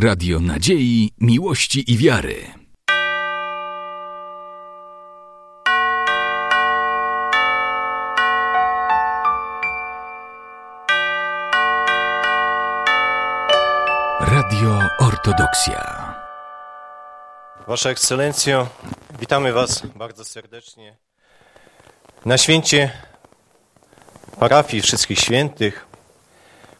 Radio Nadziei, Miłości i Wiary. Radio Ortodoksja. Wasza Ekscelencjo, witamy Was bardzo serdecznie na święcie parafii Wszystkich Świętych,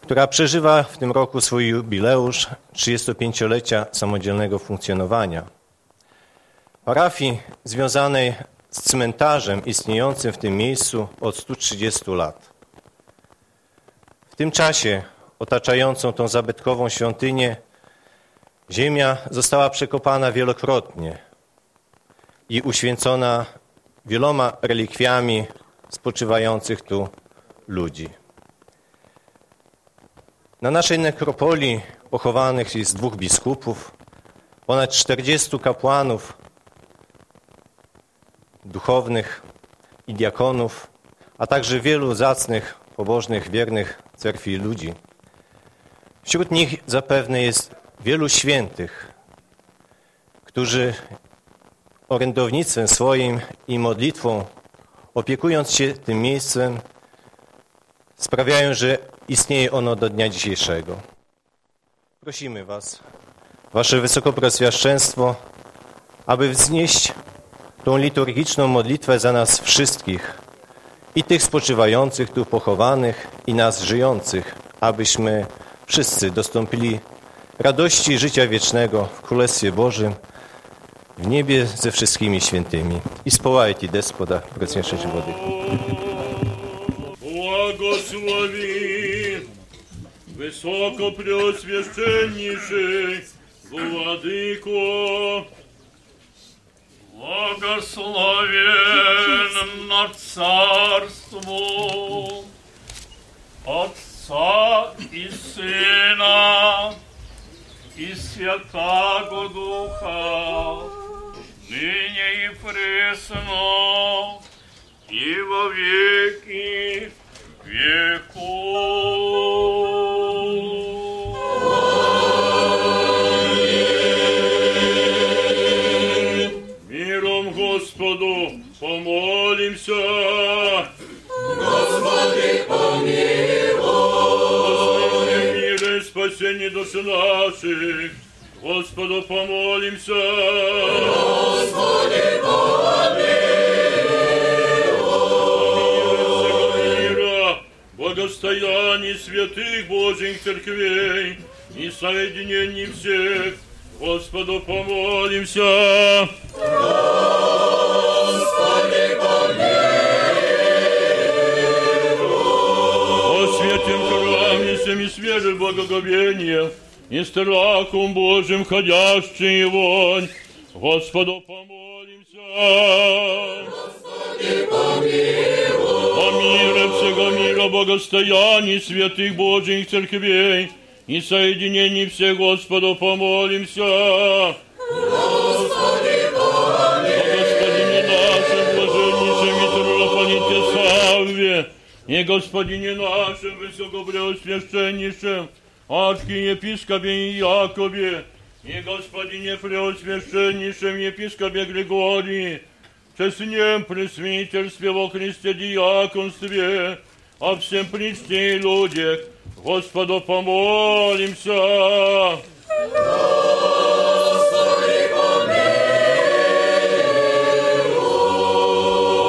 która przeżywa w tym roku swój jubileusz 35-lecia samodzielnego funkcjonowania. Parafii związanej z cmentarzem istniejącym w tym miejscu od 130 lat. W tym czasie otaczającą tą zabytkową świątynię ziemia została przekopana wielokrotnie i uświęcona wieloma relikwiami spoczywających tu ludzi. Na naszej nekropolii pochowanych jest dwóch biskupów, ponad 40 kapłanów duchownych i diakonów, a także wielu zacnych, pobożnych, wiernych cerkwi ludzi. Wśród nich zapewne jest wielu świętych, którzy orędownictwem swoim i modlitwą, opiekując się tym miejscem, sprawiają, że Istnieje ono do dnia dzisiejszego. Prosimy Was, Wasze Wysokoproswiaszczenstwo, aby wznieść tą liturgiczną modlitwę za nas wszystkich, i tych spoczywających tu pochowanych, i nas żyjących, abyśmy wszyscy dostąpili radości życia wiecznego w Królestwie Bożym, w niebie ze wszystkimi świętymi. I społaj Ci, Despoda, Wody. Błogosławi Высокопреосвященнейший Владыко, благословен над царству Отца и Сына и Святаго Духа, ныне и пресно, и во веки Господу помолимся. Господи, помилуй. Благостояние святых Божьих церквей и соединений всех, Господу помолимся. О святем храме всеми свежих благоговения и страхом Божьим ходящий вонь, Господу помолимся. О мире всего мира, благостоянии святых Божьих церквей и соединении всех Господу помолимся. О Господине нашем, блаженнейшем митрополите Савве, и Господине нашем, высокопреосвященнейшем, архиепископе Якове, и Господине преосвященнейшем епископе Григории, честнем пресвитерстве во Христе диаконстве, о всем причте и людях, Господу помолимся.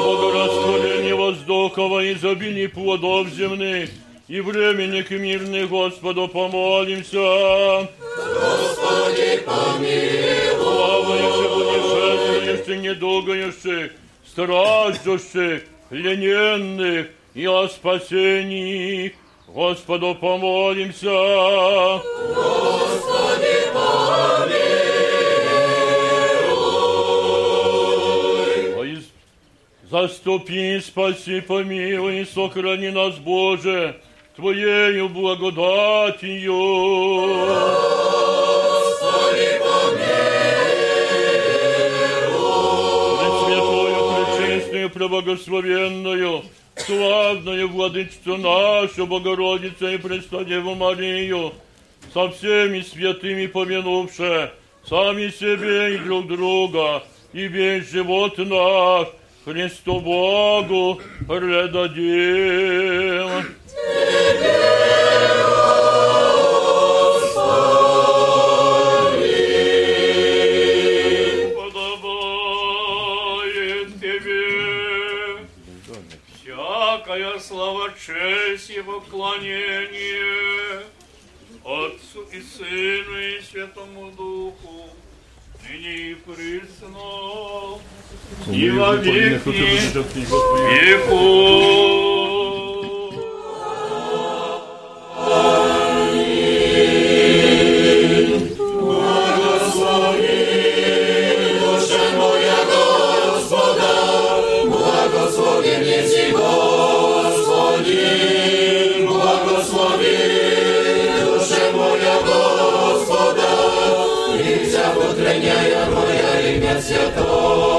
Богорастворение воздухова, изобилие плодов земных, и временник мирных Господу помолимся. Господи, помилуй. Путешествующих, недугающих, страждущих, лененных и о спасении. Господу помолимся. Господи, Заступи, спаси, помилуй, сохрани нас, Боже, Твоею благодатью. Пречистую, преблагословенную, славную владычцу нашу, Богородицу и Престодеву Марию, со всеми святыми помянувши сами себе и друг друга, и весь живот наш Христу Богу предадим. подобает Всякая слава, честь и поклонение Отцу и Сыну и Святому Духу, ныне и присно, и во веки веков. Вселяняя моя имя святое.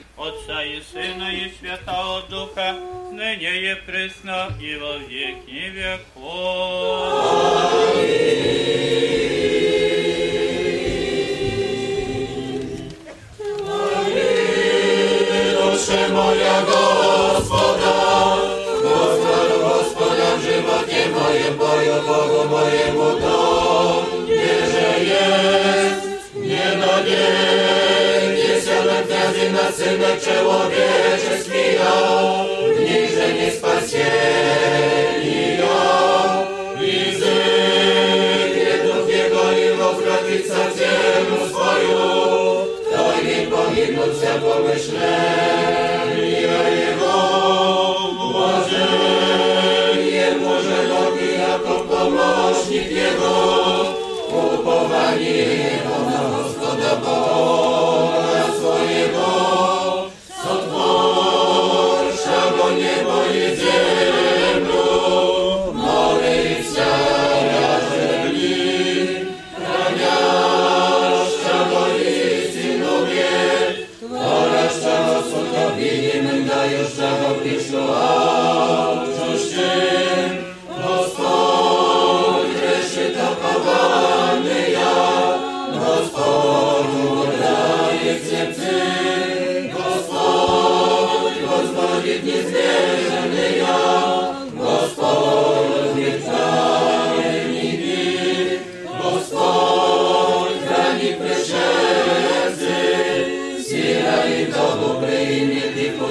Отца и Сына и Святого Духа, ныне и пресно и во веки веков. synek człowiecze zmija, niechże nie spasieli ja. I zyk jednów jego i rozgratica ziemię swoją, to nie powinno się pomyśleli ja jego. Błażenie Boże nogi jako pomocnik jego, upowanie na Gospoda Boga.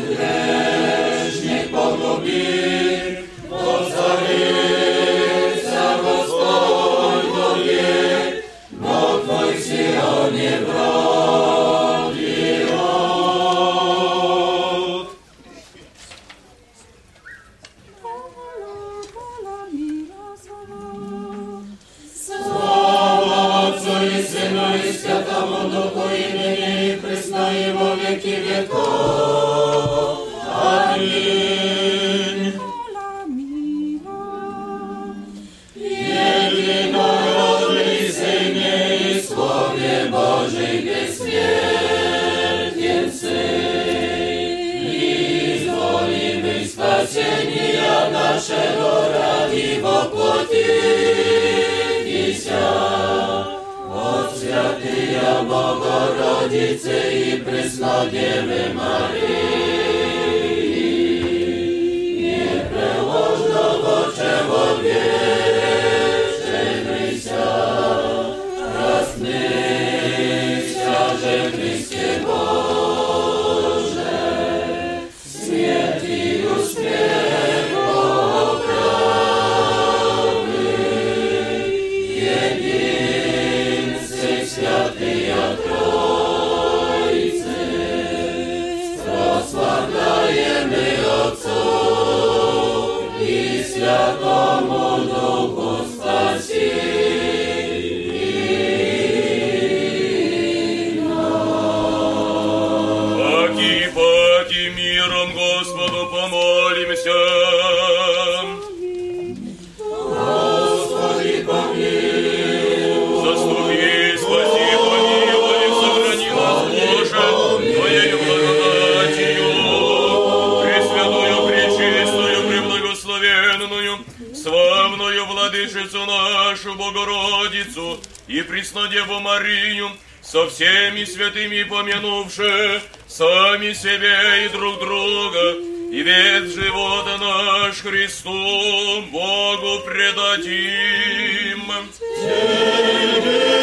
Odręż, niech pogobi Bogorodicy i Preslawiewy Maryi. Nie przełożno potrzebo wiecznej się, raz myśla, że Chrystie Boże. Yeah. прекрасно Деву Марию, со всеми святыми помянувши, сами себе и друг друга, и весь живот наш Христу Богу предадим. Тебе.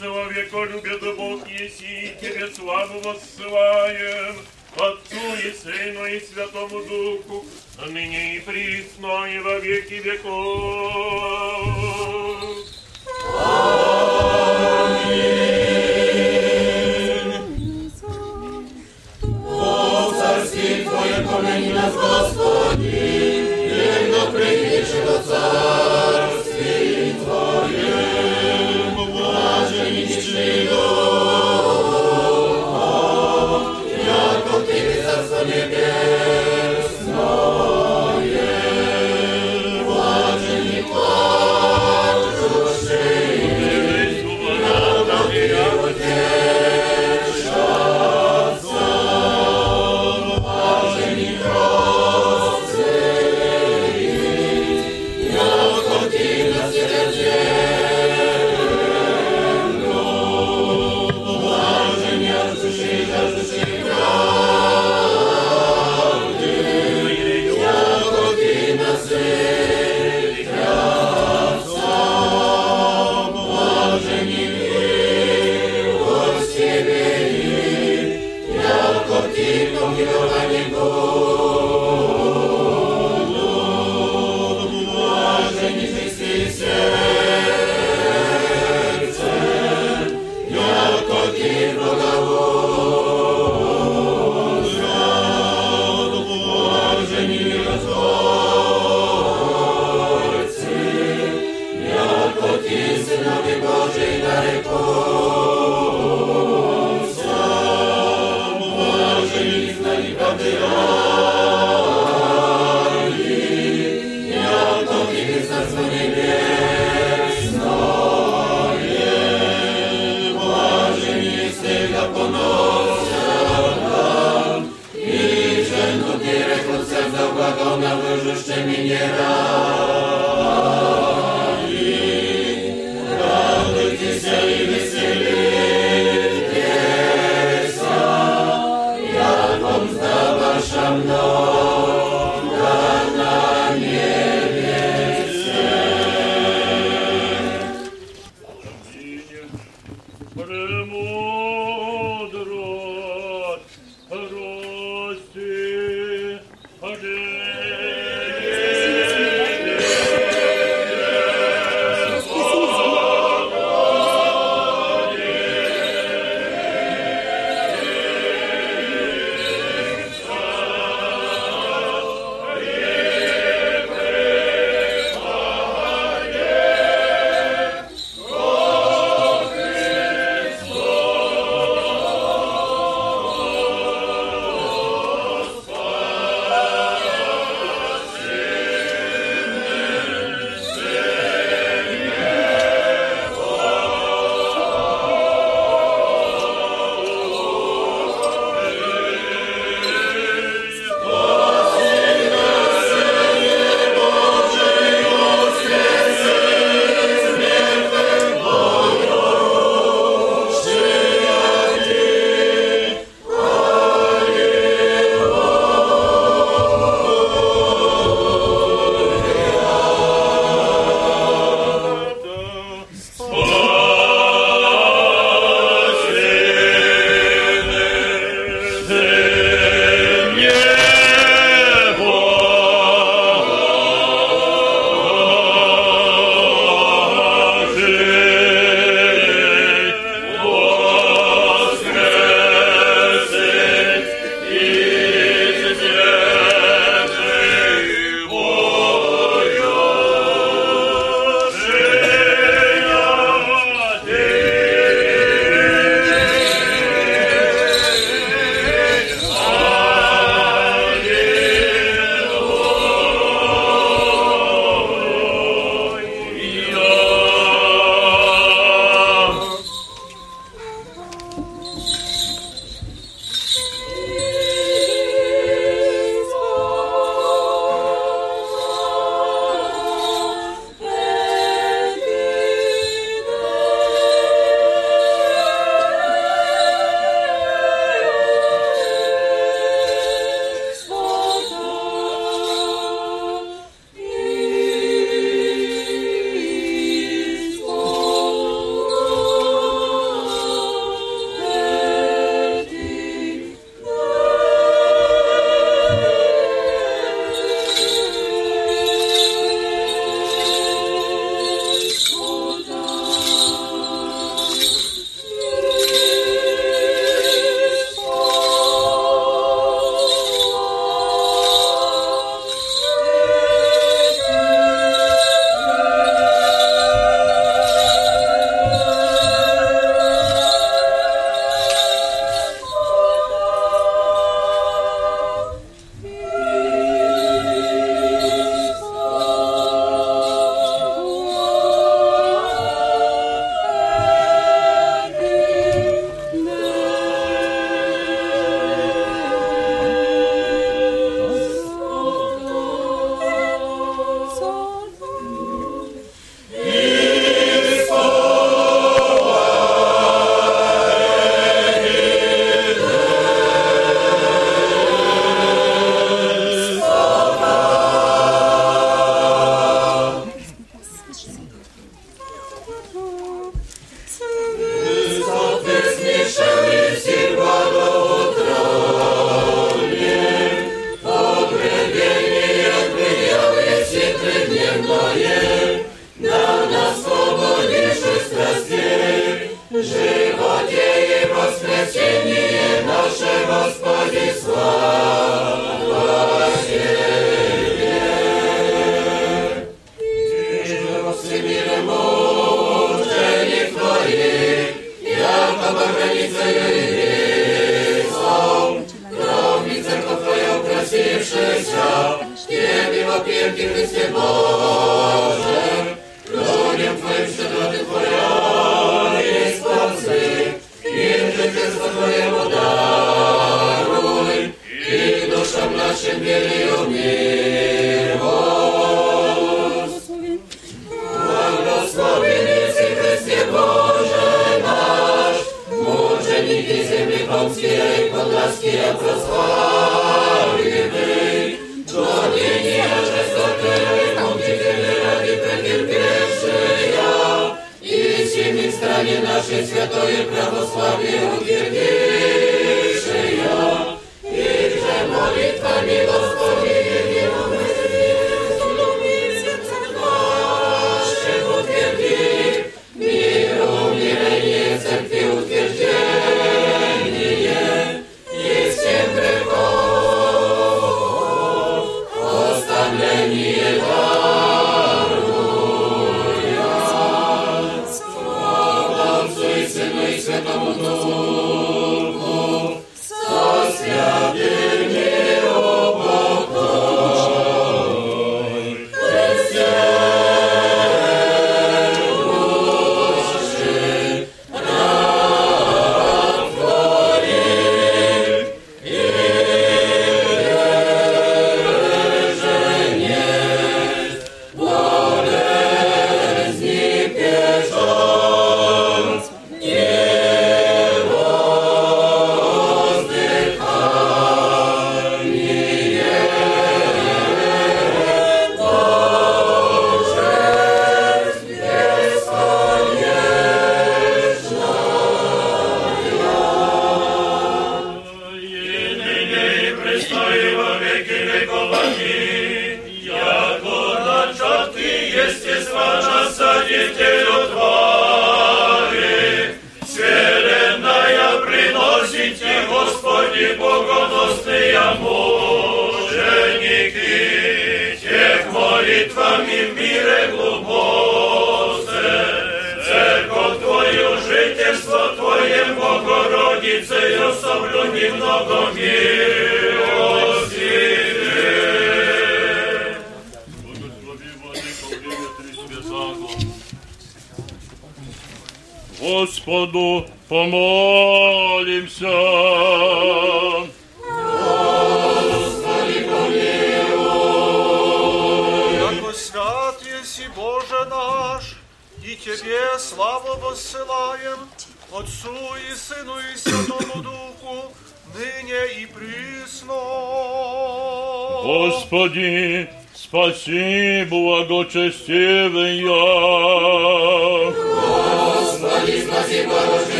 человека любит Бог, если тебе славу воссылаем, Отцу и Сыну и Святому Духу, а ныне и присно, и во веки веков. Аминь. О, царстве Твое, помяни нас, Господи,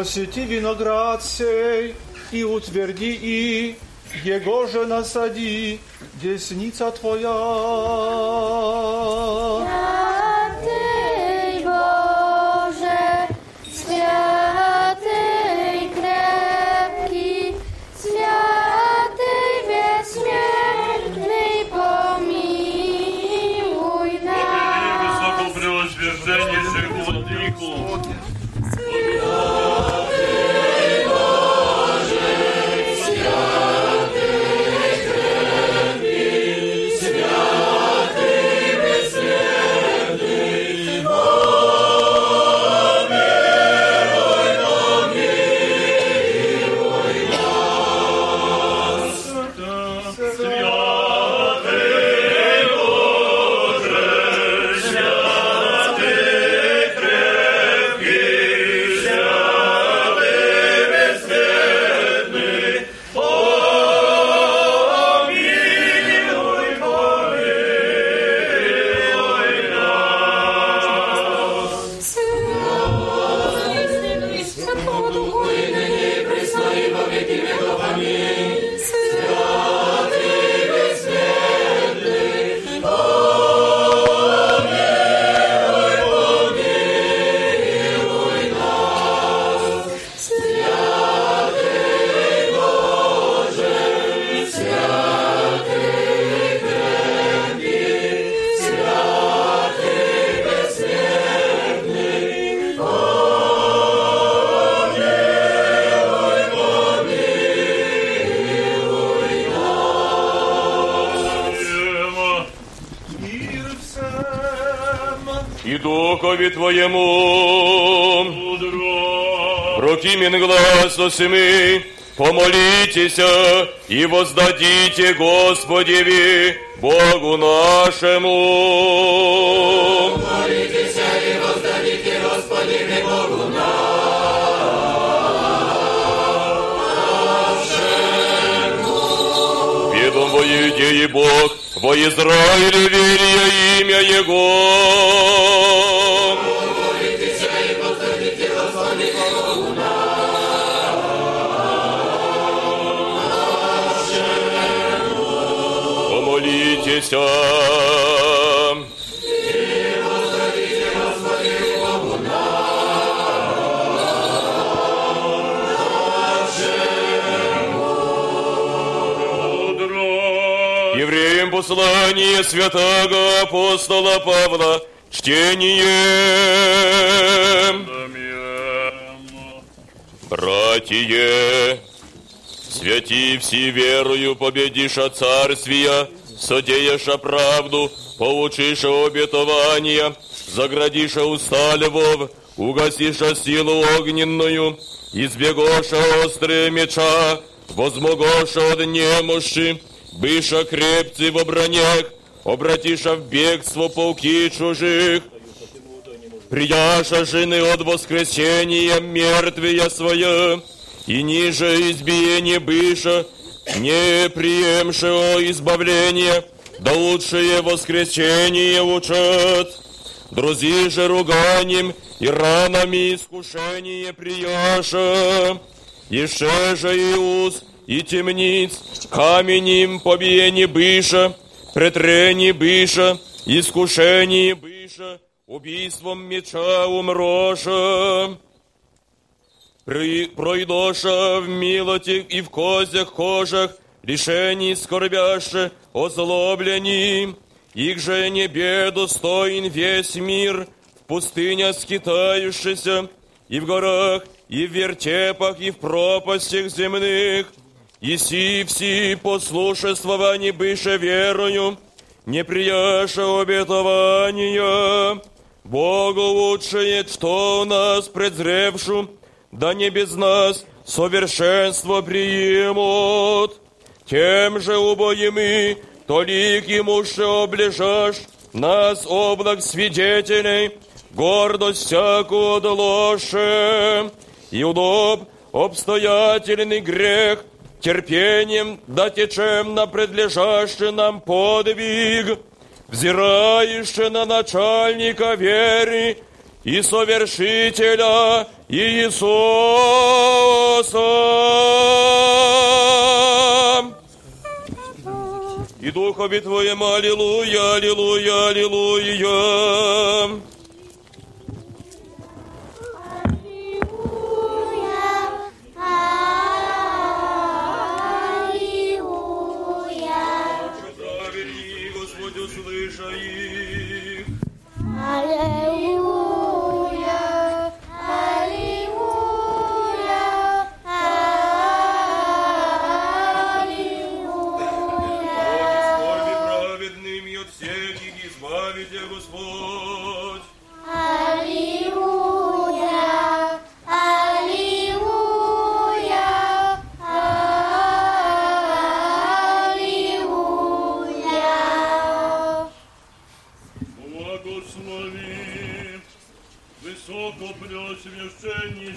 посети виноград сей и утверди и, Его же насади, десница Твоя. Прокимен глаз осеми, помолитеся и воздадите Господеви, Богу нашему. Ведом во Бог, во Израиле верия имя Его. Помолитесь. Евреям послание святого апостола Павла. Чтение. Братья, святи все верою победиша царствия, содеяша правду, получиша обетования, заградиша уста львов, угасиша силу огненную, избегоша острые меча, возмогоша от немощи, быша крепцы в бронях, обратиша в бегство полки чужих, Прияша жены от воскресения мертвия своя, и ниже избиение быша, не приемшего избавления, да лучшее воскресение учат. Друзи же руганием и ранами искушение прияша, еще же и уз, и темниц, каменем побиение быша, претрение быша, искушение быша, убийством меча умроша. При- Пройдоша в милоте и в козях кожах, решений скорбяше, озлоблени. Их же не беду стоин весь мир, в пустыня скитающийся, и в горах, и в вертепах, и в пропастях земных. И си все послушествование быше верою, не прияша обетования. Богу лучшее, что у нас презревшу, да не без нас совершенство приемут. Тем же убоими, толик ему же облежашь, нас облак свидетелей, гордость всякую одолоше, и удоб обстоятельный грех, терпением да течем на предлежащий нам подвиг, взираешь на начальника веры и совершителя Иисуса. И Духови Твоему, аллилуйя, аллилуйя, аллилуйя. Праведни,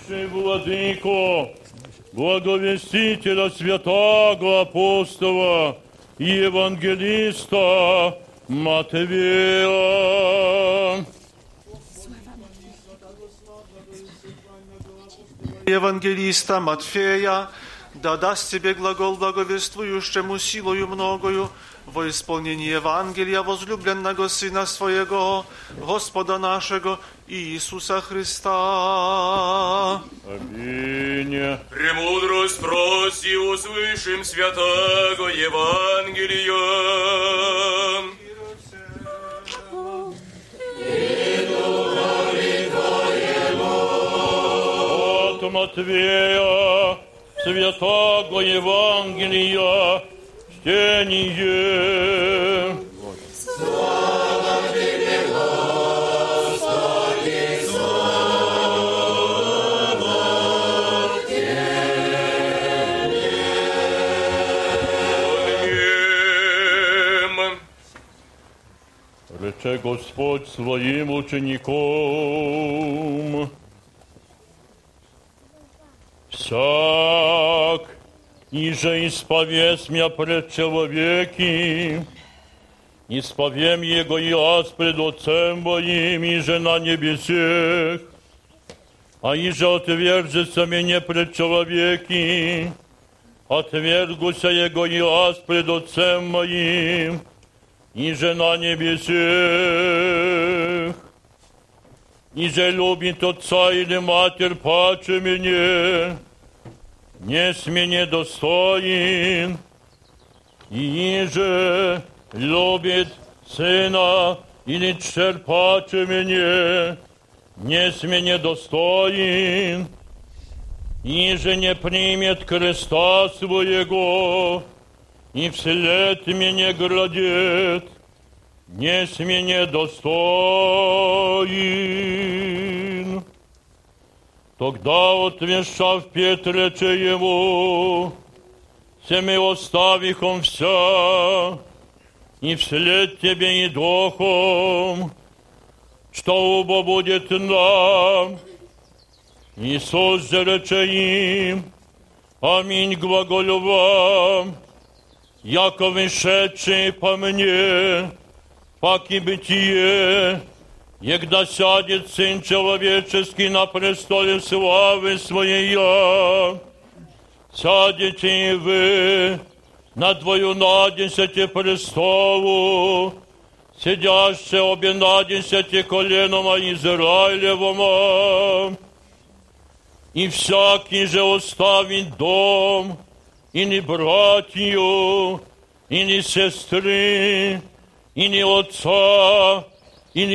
преосвященнейший Владыко, благовестителя святого апостола и евангелиста Матвея. Евангелиста Матфея, да даст тебе глагол благовествующему силою многою во исполнении Евангелия возлюбленного Сына Своего, Господа нашего Иисуса Христа. Аминь. Премудрость проси, услышим святого Евангелия. От Матвея, святого Евангелия, чтение. рече Господь своим учеником. Всяк, иже исповесть меня пред человеки, исповем Его и аз пред Отцем моим, иже на небесех, а иже отвержется мне пред человеки, отвергуся Его и аз пред Отцем моим, иже на небесех. Иже любит отца или матерь паче мне, не с меня достоин, и иже любит сына или черпаче мне, не с меня достоин, иже не примет креста своего, И вслед меня градет, не с меня достоин. Тогда отвешав Петрече его, семи оставих он вся, и вслед тебе и духом, что оба будет нам. Иисус же рече им, Аминь глаголю вам, яко вышедший по мне, паки бытие, егда сядет Сын Человеческий на престоле славы Своей, сядете и вы на двою надесяти престолу, сидяще обе надесяти коленома Израилевома, и всякий же оставит дом, i nie bratiu, i nie sestry, i nie ojca,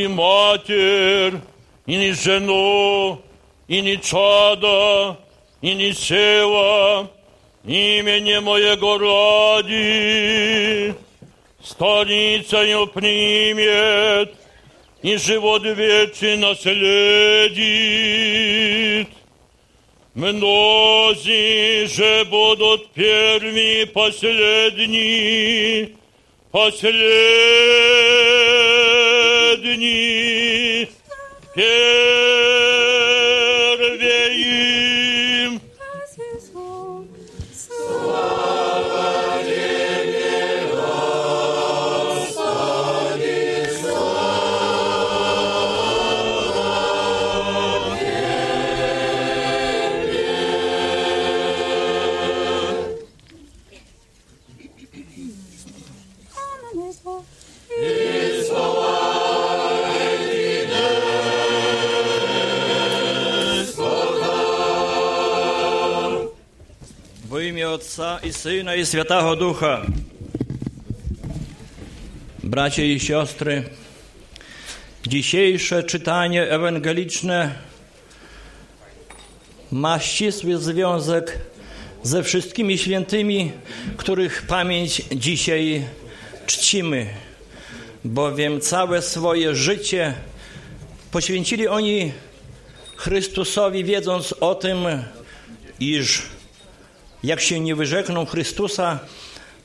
mater, i nie żenu, i nie czada, i nie imienie mojego rodzi, stolica ją przyjmie, i żywot wieczny nasledi. Многие же будут первые, последние, последний, первым. Отця і Сина, і Святого Духа. Bracia i siostry, dzisiejsze czytanie ewangeliczne ma ścisły związek ze wszystkimi świętymi, których pamięć dzisiaj czcimy, bowiem całe swoje życie poświęcili oni Chrystusowi, wiedząc o tym, iż jak się nie wyrzekną Chrystusa,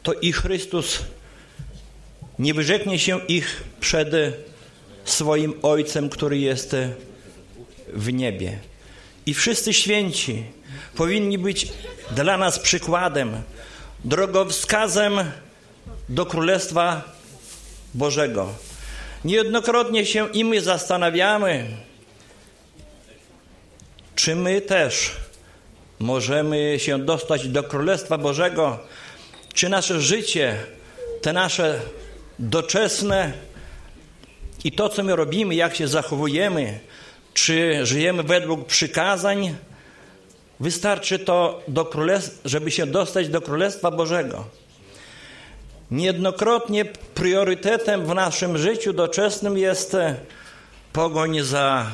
to i Chrystus nie wyrzeknie się ich przed swoim Ojcem, który jest w niebie. I wszyscy święci powinni być dla nas przykładem, drogowskazem do Królestwa Bożego. Niejednokrotnie się i my zastanawiamy, czy my też możemy się dostać do Królestwa Bożego, czy nasze życie, te nasze doczesne i to, co my robimy, jak się zachowujemy, czy żyjemy według przykazań, wystarczy to, do żeby się dostać do Królestwa Bożego. Niejednokrotnie priorytetem w naszym życiu doczesnym jest pogoń za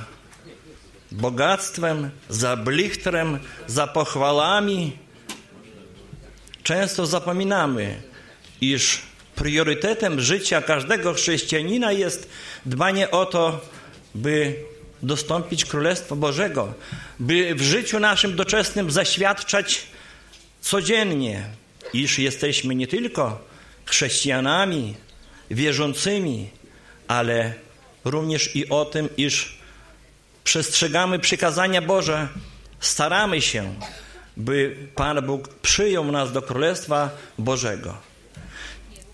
bogactwem, za blichtrem, za pochwalami. Często zapominamy, iż priorytetem życia każdego chrześcijanina jest dbanie o to, by dostąpić Królestwa Bożego, by w życiu naszym doczesnym zaświadczać codziennie, iż jesteśmy nie tylko chrześcijanami, wierzącymi, ale również i o tym, iż przestrzegamy przykazania Boże, staramy się, by Pan Bóg przyjął nas do Królestwa Bożego.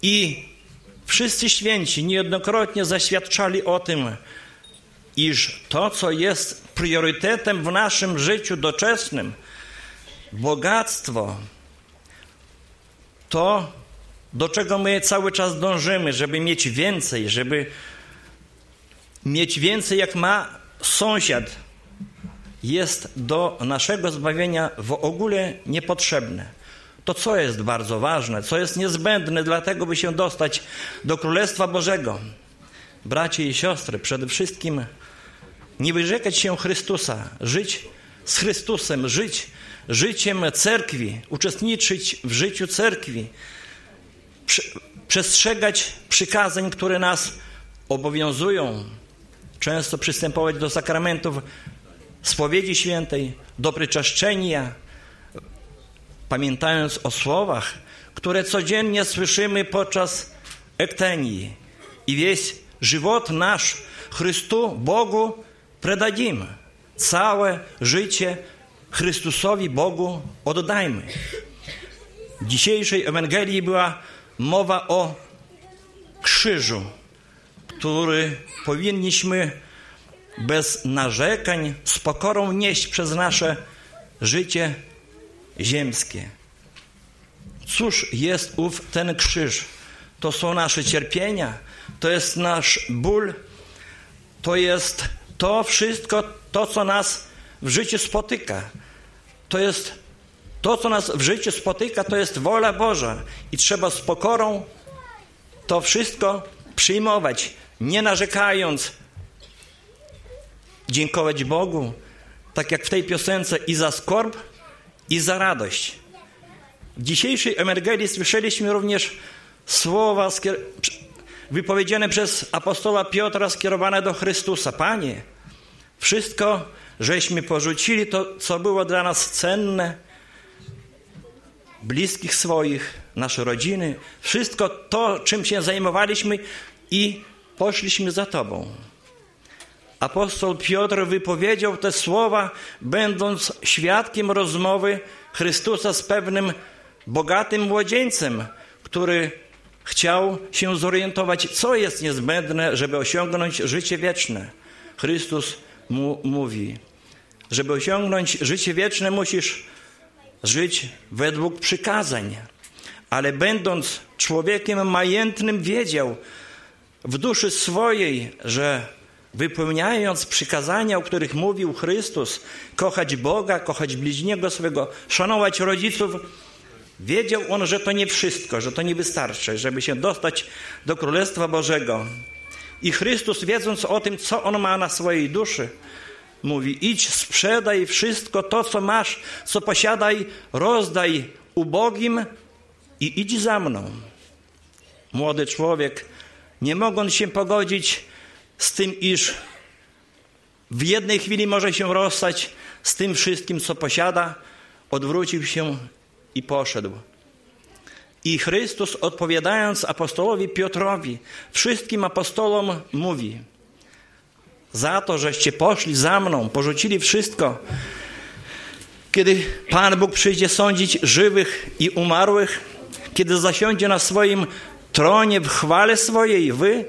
I wszyscy święci niejednokrotnie zaświadczali o tym, iż to, co jest priorytetem w naszym życiu doczesnym, bogactwo, to, do czego my cały czas dążymy, żeby mieć więcej, żeby mieć więcej, jak ma sąsiad, jest do naszego zbawienia w ogóle niepotrzebne. To, co jest bardzo ważne, co jest niezbędne dlatego, by się dostać do Królestwa Bożego. Bracie i siostry, przede wszystkim nie wyrzekać się Chrystusa, żyć z Chrystusem, żyć życiem cerkwi, uczestniczyć w życiu cerkwi, przestrzegać przykazań, które nas obowiązują, często przystępować do sakramentów spowiedzi świętej, do pryczaszczenia, pamiętając o słowach, które codziennie słyszymy podczas ektenii. I wieś żywot nasz Chrystu, Bogu predadzimy. Całe życie Chrystusowi, Bogu oddajmy. W dzisiejszej Ewangelii była mowa o krzyżu, który powinniśmy bez narzekań, z pokorą nieść przez nasze życie ziemskie. Cóż jest ów ten krzyż? To są nasze cierpienia, to jest nasz ból, to jest to wszystko, to co nas w życiu spotyka. To jest to, co nas w życiu spotyka, to jest wola Boża i trzeba z pokorą to wszystko przyjmować, nie narzekając, dziękować Bogu, tak jak w tej piosence i za skorb, i za radość. W dzisiejszej Emergelii słyszeliśmy również słowa wypowiedziane przez apostoła Piotra skierowane do Chrystusa. Panie, wszystko żeśmy porzucili to, co było dla nas cenne, bliskich swoich, nasze rodziny, wszystko to, czym się zajmowaliśmy i poszliśmy za Tobą. Apostoł Piotr wypowiedział te słowa, będąc świadkiem rozmowy Chrystusa z pewnym bogatym młodzieńcem, który chciał się zorientować, co jest niezbędne, żeby osiągnąć życie wieczne. Chrystus mu mówi, żeby osiągnąć życie wieczne, musisz żyć według przykazań. Ale będąc człowiekiem majętnym, wiedział w duszy swojej, że wypełniając przykazania, o których mówił Chrystus, kochać Boga, kochać bliźniego swego, szanować rodziców, wiedział on, że to nie wszystko, że to nie wystarczy, żeby się dostać do Królestwa Bożego. I Chrystus, wiedząc o tym, co on ma na swojej duszy, mówi: idź, sprzedaj wszystko to, co masz, co posiadaj, rozdaj ubogim i idź za mną. Młody człowiek, nie mogąc się pogodzić z tym, iż w jednej chwili może się rozstać z tym wszystkim, co posiada, odwrócił się i poszedł. I Chrystus, odpowiadając apostołowi Piotrowi, wszystkim apostolom mówi: Za to, żeście poszli za mną, porzucili wszystko. Kiedy Pan Bóg przyjdzie sądzić żywych i umarłych, kiedy zasiądzie na swoim tronie w chwale swojej, wy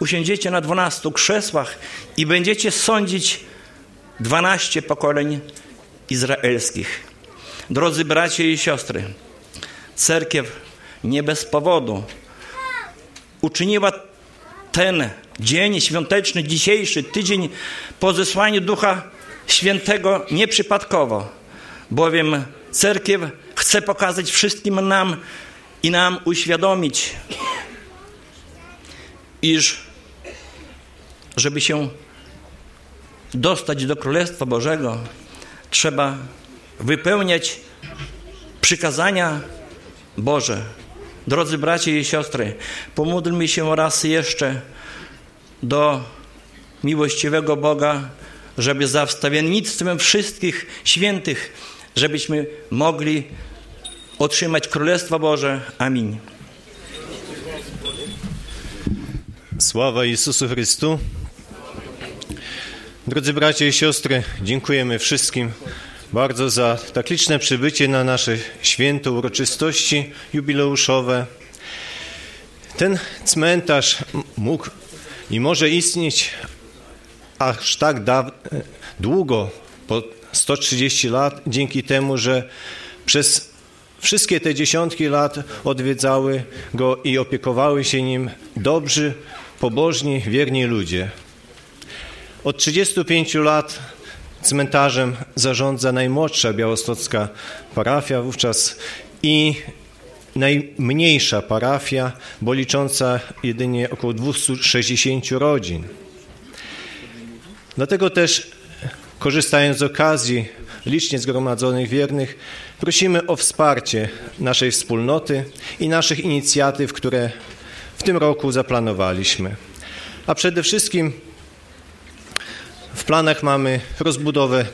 usiądziecie na dwunastu krzesłach i będziecie sądzić dwanaście pokoleń izraelskich. Drodzy bracia i siostry, cerkiew nie bez powodu uczyniła ten dzień świąteczny, dzisiejszy tydzień po zesłaniu Ducha Świętego nieprzypadkowo, bowiem cerkiew chce pokazać wszystkim nam i nam uświadomić, iż żeby się dostać do Królestwa Bożego, trzeba wypełniać przykazania Boże. Drodzy bracia i siostry, pomódlmy się raz jeszcze do miłościwego Boga, żeby za wstawiennictwem wszystkich świętych, żebyśmy mogli otrzymać Królestwo Boże. Amin. Sława Jezusu Chrystu. Drodzy bracia i siostry, dziękujemy wszystkim bardzo za tak liczne przybycie na nasze święto uroczystości jubileuszowe. Ten cmentarz mógł i może istnieć aż tak długo, po 130 lat, dzięki temu, że przez wszystkie te dziesiątki lat odwiedzały go i opiekowały się nim dobrzy, pobożni, wierni ludzie. Od 35 lat cmentarzem zarządza najmłodsza białostocka parafia wówczas i najmniejsza parafia, bo licząca jedynie około 260 rodzin. Dlatego też, korzystając z okazji licznie zgromadzonych wiernych, prosimy o wsparcie naszej wspólnoty i naszych inicjatyw, które w tym roku zaplanowaliśmy. A przede wszystkim w planach mamy rozbudowę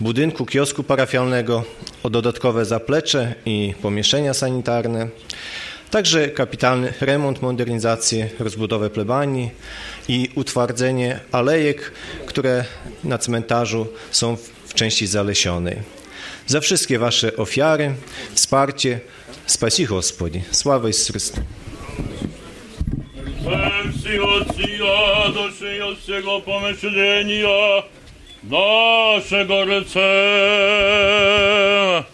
budynku kiosku parafialnego o dodatkowe zaplecze i pomieszczenia sanitarne, także kapitalny remont, modernizację, rozbudowę plebanii i utwardzenie alejek, które na cmentarzu są w- w części zalesionej. Za wszystkie Wasze ofiary, wsparcie, spasi Господи. Sława Jezusu Chrystu. Serci Отца, души от всего помышления нашего рыцаря.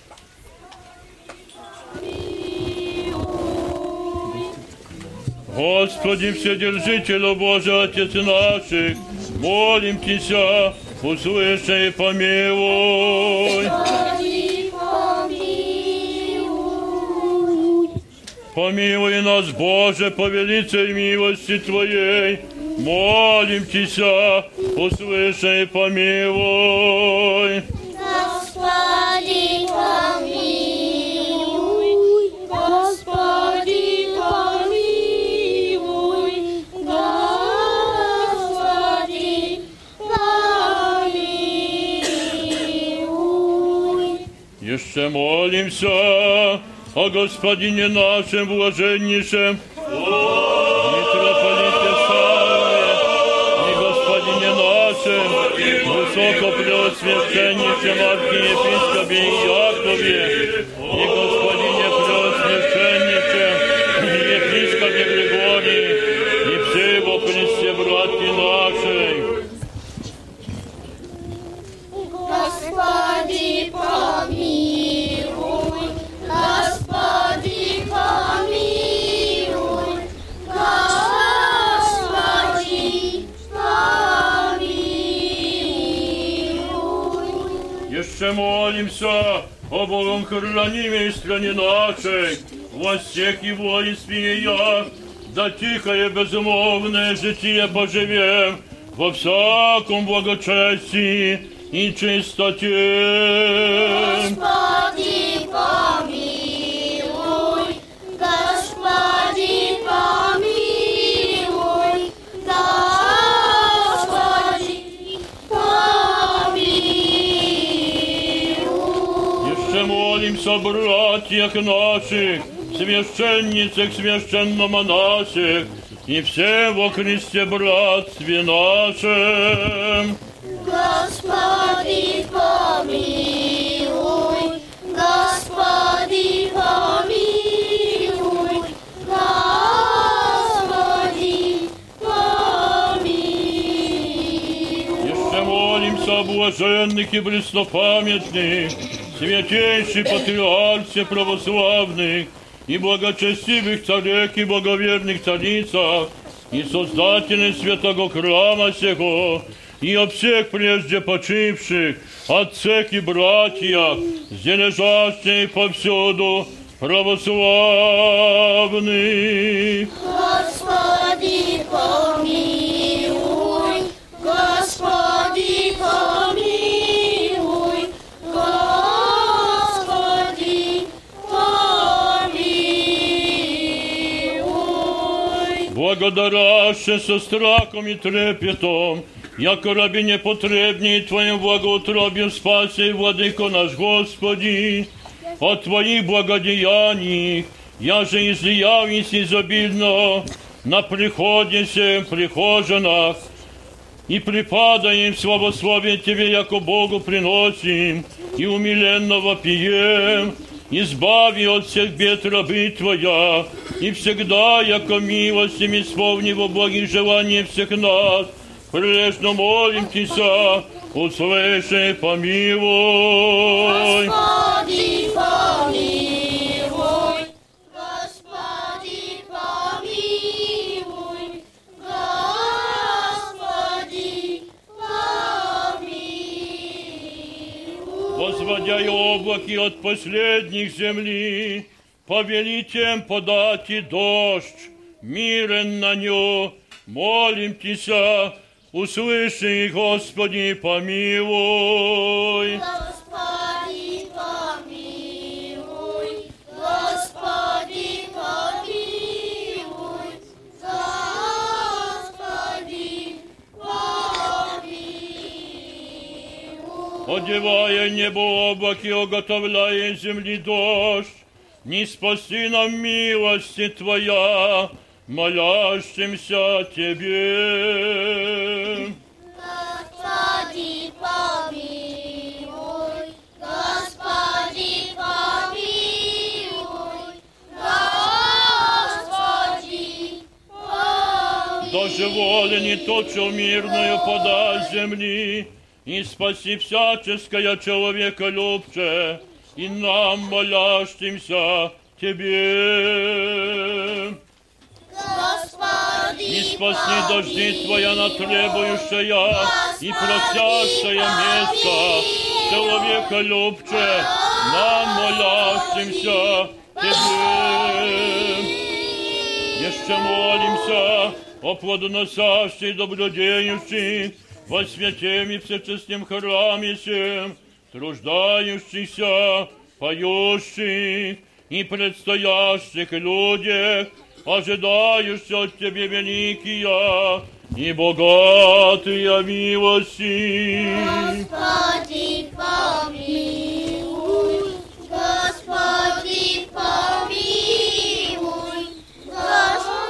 Господи, Вседержителю Божий, Отец наших, молим Тебя, услыши и помилуй. Помилуй нас, Боже, по великой милости Твоей. Молим Тебя, услыши и помилуй. Господи, помилуй, Господи, Jeszcze молимся о Господине нашем блаженнейшем, митрополите Савве, и Господине нашем, высокопреосвященнейшем архиепископе Иакове, и Господине Jeszcze молимся о Богом хранимой стране нашей, во всех и воинстве я, да тихое безмолвное житие поживем во всяком благочестии и чистоте. Господи, помилуй, молимся о братьях наших, священницах, священномонасях и все во Христе братстве нашем. Господи, помилуй, Господи, помилуй, Господи, помилуй. Jeszcze молимся о блаженных и преснопамятных, святейший патриарсе православных и благочестивых царях и благоверных царицах, и создателей святого храма сего, и о всех прежде почивших, отцах и братьях, где лежащих повсюду православных. Господи, помилуй, Господи, помилуй, Со страхом и трепетом, яко раби непотребней Твоим благоутробием спаси, Владыко наш Господи, от Твоих благодеяний, я же излияв изобильно, на приходе всем прихожанах, и припадаем славословие Тебе, яко Богу приносим, и умиленно вопием, избави от всех бед рабы Твоя, и всегда, яко милостям исполни во благих желаний всех нас, прелестно молим Тебя, услыши, помилуй. Господи, помилуй. Помилуй. возводя облаки от последних земли, повели тем подать и дождь, мирен на нё, молим Тися, услыши, Господи, помилуй. Господи, помилуй. Господи, Одевая небо облаки, уготовляя земли дождь, не спаси нам милости Твоя, молящимся Тебе. Господи, помилуй. Господи, помилуй. Господи, помилуй. Дозволи не точил мирную подай земли, и спаси всяческое человека любче, и нам молящимся Тебе. Господи, И спаси дожди Твоя натребующая и просящая место, человека любче, нам молящимся Тебе. Еще молимся о плодоносящей, добродеющей, во святем и всечестном храме сем, труждающихся, поющих и предстоящих людях, ожидающих от Тебе великие и богатые милости. Господи, помилуй. Господи, помилуй. Господи,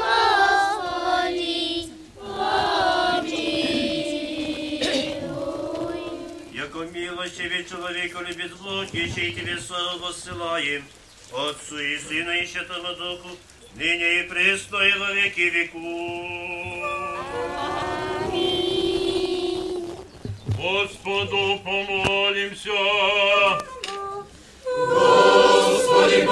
Милостивый человеку безблуднейший Тебе славу воссылаем, Отцу и Сыну и Святому Духу, ныне и пресно и во веки веков. Господу помолимся. Господи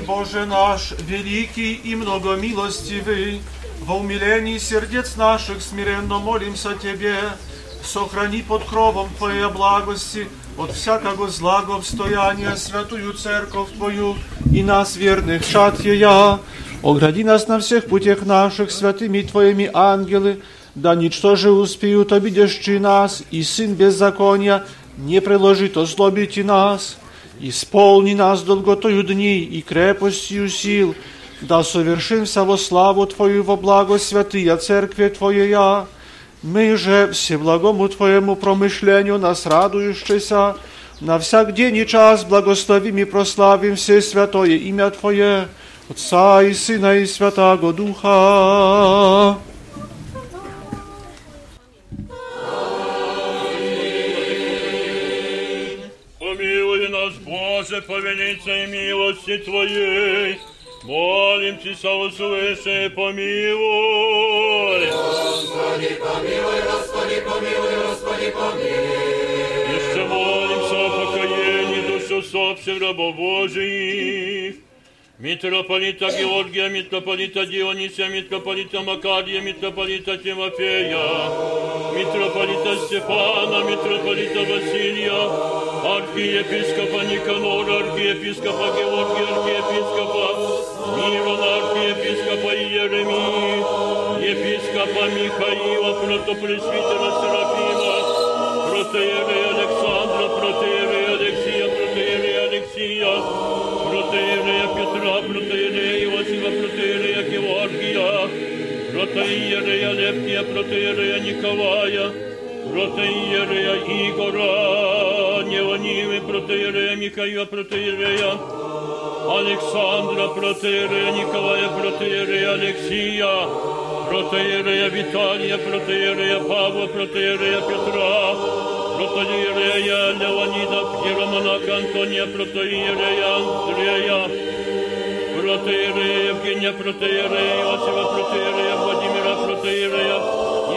Боже наш, великий и многомилостивый, во умилении сердец наших смиренно молимся Тебе, сохрани под кровом Твоей благости от всякого злого обстояния святую церковь Твою и нас, верных шат Ея. Огради нас на всех путях наших святыми Твоими ангелы, да ничто же успеют обидящие нас, и Сын беззакония не приложит озлобить и нас. Исполни нас долготою дней и крепостью сил, да совершимся во славу Твою во благо святыя Церкви Твоя. Мы же всеблагому Твоему промышлению нас радующийся, на всяк день и час благословим и прославим все святое имя Твое, Отца и Сына и Святаго Духа. Помилуй нас, Боже, по величной милости Твоей. Молим Тебя, услыши, помилуй. Господи, помилуй, Господи, помилуй, Господи, помилуй. Еще молимся о покаянии душ усопших рабов Божиих. Митрополита Георгия, митрополита Дионисия, митрополита Макария, митрополита Тимофея, митрополита Стефана, митрополита Василия, архиепископа Никанора, архиепископа Георгия, архиепископа Мирона, архиепископа Иеремии, епископа Михаила, протопресвитера Серафима, протеерея Петра, протеерея Иосифа, протеерея Георгия, протеерея Левкия, протеерея Николая, протеерея Игора, Неонимы, протеерея Михаила, протеерея Александра, протеерея Николая, протеерея Алексия, протеерея Виталия, протеерея Павла, протеерея Петра, протеерея Леонида, Иеромонаха Антония, протеерея Андрея, протеерея Евгения, протеерея Иосифа, протеерея Владимира, протеерея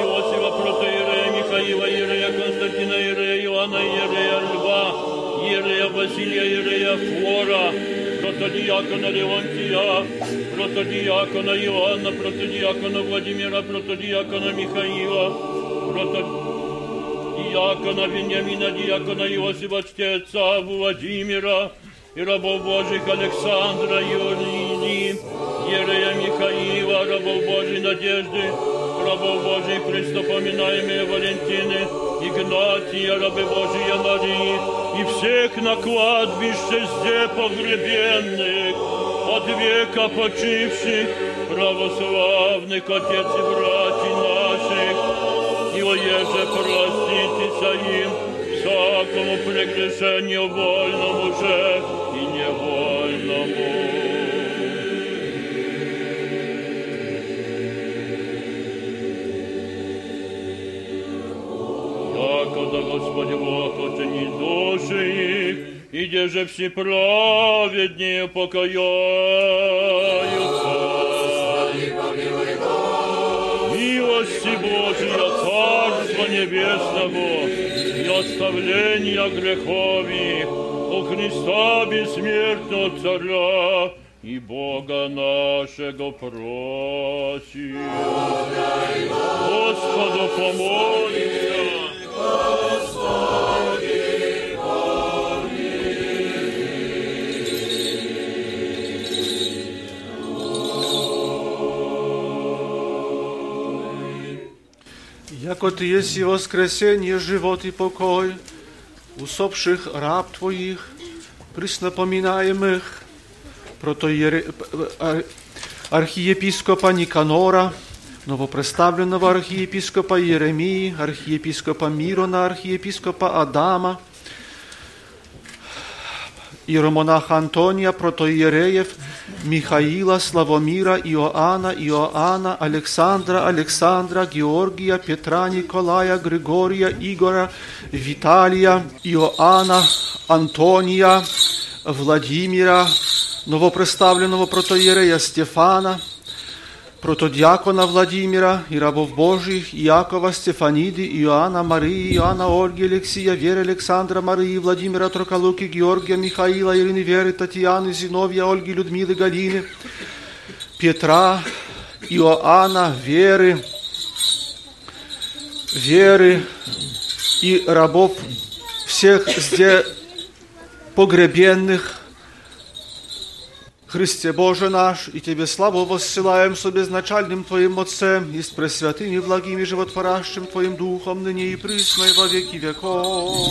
Иосифа, протеерея Михаила, Иерея Константина, Иерея Иоанна, Иерея Льва, Иерея Василия, Иерея Флора, протодиакона Леонтия, протодиакона Иоанна, протодиакона Владимира, протодиакона Михаила, протодиакона Вениамина, диакона Иосифа, чтеца Владимира, и рабов Божьих Александра, Юлии, Ерея Михаила, рабов Божьей Надежды, рабов Божьих Христопоминаемые Валентины, Игнатия, рабы Божьей Марии, и всех на кладбище зде погребенных, от века почивших, православных отец и братьев наших, и оеже проститеся им, всякому прегрешению вольному же Якода Господи Бог оцени души их, и где же все праведнее покаяются. Милости Божия, Царства Небесного, и оставления грехов их, о Христа бессмертного Царя и Бога нашего просим. Господу помолимся. Яко Ты есть и воскресение, живот и покой, усопших раб Твоих, преснопоминаемых, протоиере... ар- архиепископа Никанора, новопредставленного архиепископа Иеремии, архиепископа Мирона, архиепископа Адама, иеромонаха Антония, протоиереев, Михаила, Славомира, Иоанна, Иоанна, Александра, Александра, Георгия, Петра, Николая, Григория, Игора, Виталия, Иоанна, Антония, Владимира, новопредставленного протоиерея Стефана, протодиакона Владимира и рабов Божьих, Иакова, Стефаниды, Иоанна, Марии, Иоанна, Ольги, Алексия, Веры, Александра, Марии, Владимира, Троколуки, Георгия, Михаила, Ирины, Веры, Татьяны, Зиновья, Ольги, Людмилы, Галины, Петра, Иоанна, Веры, Веры и рабов всех здесь погребенных, Христе Боже наш, и Тебе славу воссылаем с безначальным Твоим Отцем и с пресвятым и благим и животворящим Твоим Духом, ныне и присно и во веки веков.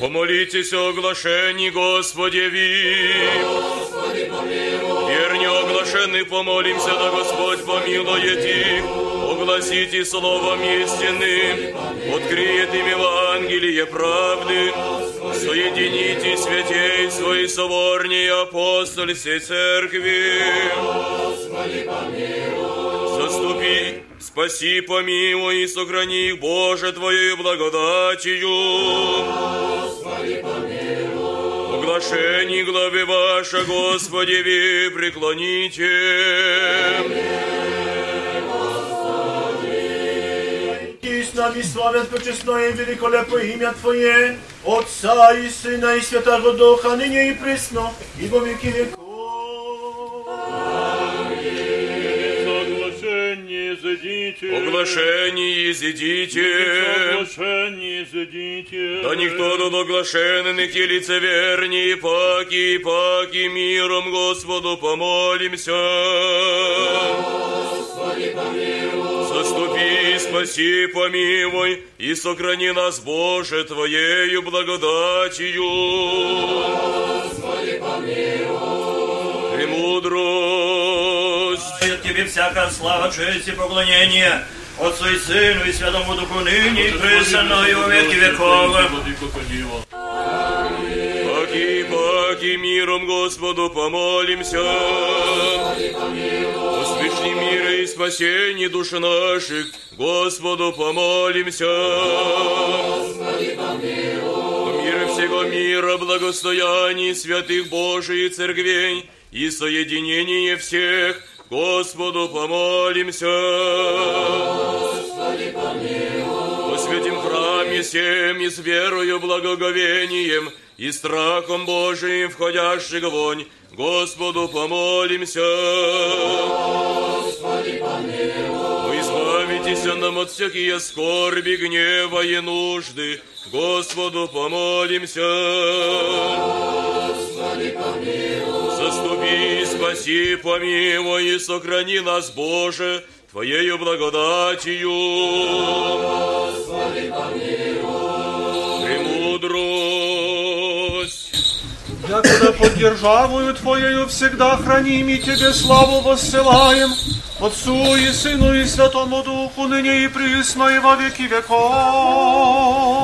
Помолитесь о оглашении Господеви. Верни оглашенный помолимся, да Господь помилует их. Огласите словом истины, откриет им Евангелие правды. Соедините святей свои соборней апостольской церкви. Заступи, спаси, помилуй и сохрани их, Боже, Твоей благодатью. Оглашение главы ваша, Господи, вы преклоните. И с нами славят почестное и великолепное имя Твое, Отца и Сына и Святого Духа, ныне и пресно, и во веки веков. Соглашение зайдите. Оглашение изидите. Соглашение зайдите. Да никто до оглашенных и лицеверней, паки, паки, миром Господу помолимся. Заступи, спаси, помилуй, и сохрани нас, Боже, Твоею благодатью. И мудрость. Дает Тебе всякая слава, честь и поклонение, Отцу и Сыну и Святому Духу ныне и присно и во веки веков. Кадила. паки миром Господу помолимся. Услышни мира и спасение душ наших, Господу помолимся. Мира всего мира, благостояние святых Божиих церквей и соединение всех, Господу помолимся. О святем храме всем и с верою, благоговением и страхом Божиим входящих вонь, Господу помолимся. О, избавитесь нам от всякие скорби, гнева и нужды, Господу помолимся. Заступи, спаси, помилуй и сохрани нас, Боже, Твоею благодатью. Премудрость. Якуда под державою Твоею всегда храним и Тебе славу воссылаем, Отцу и Сыну и Святому Духу, ныне и присно и во веки веков.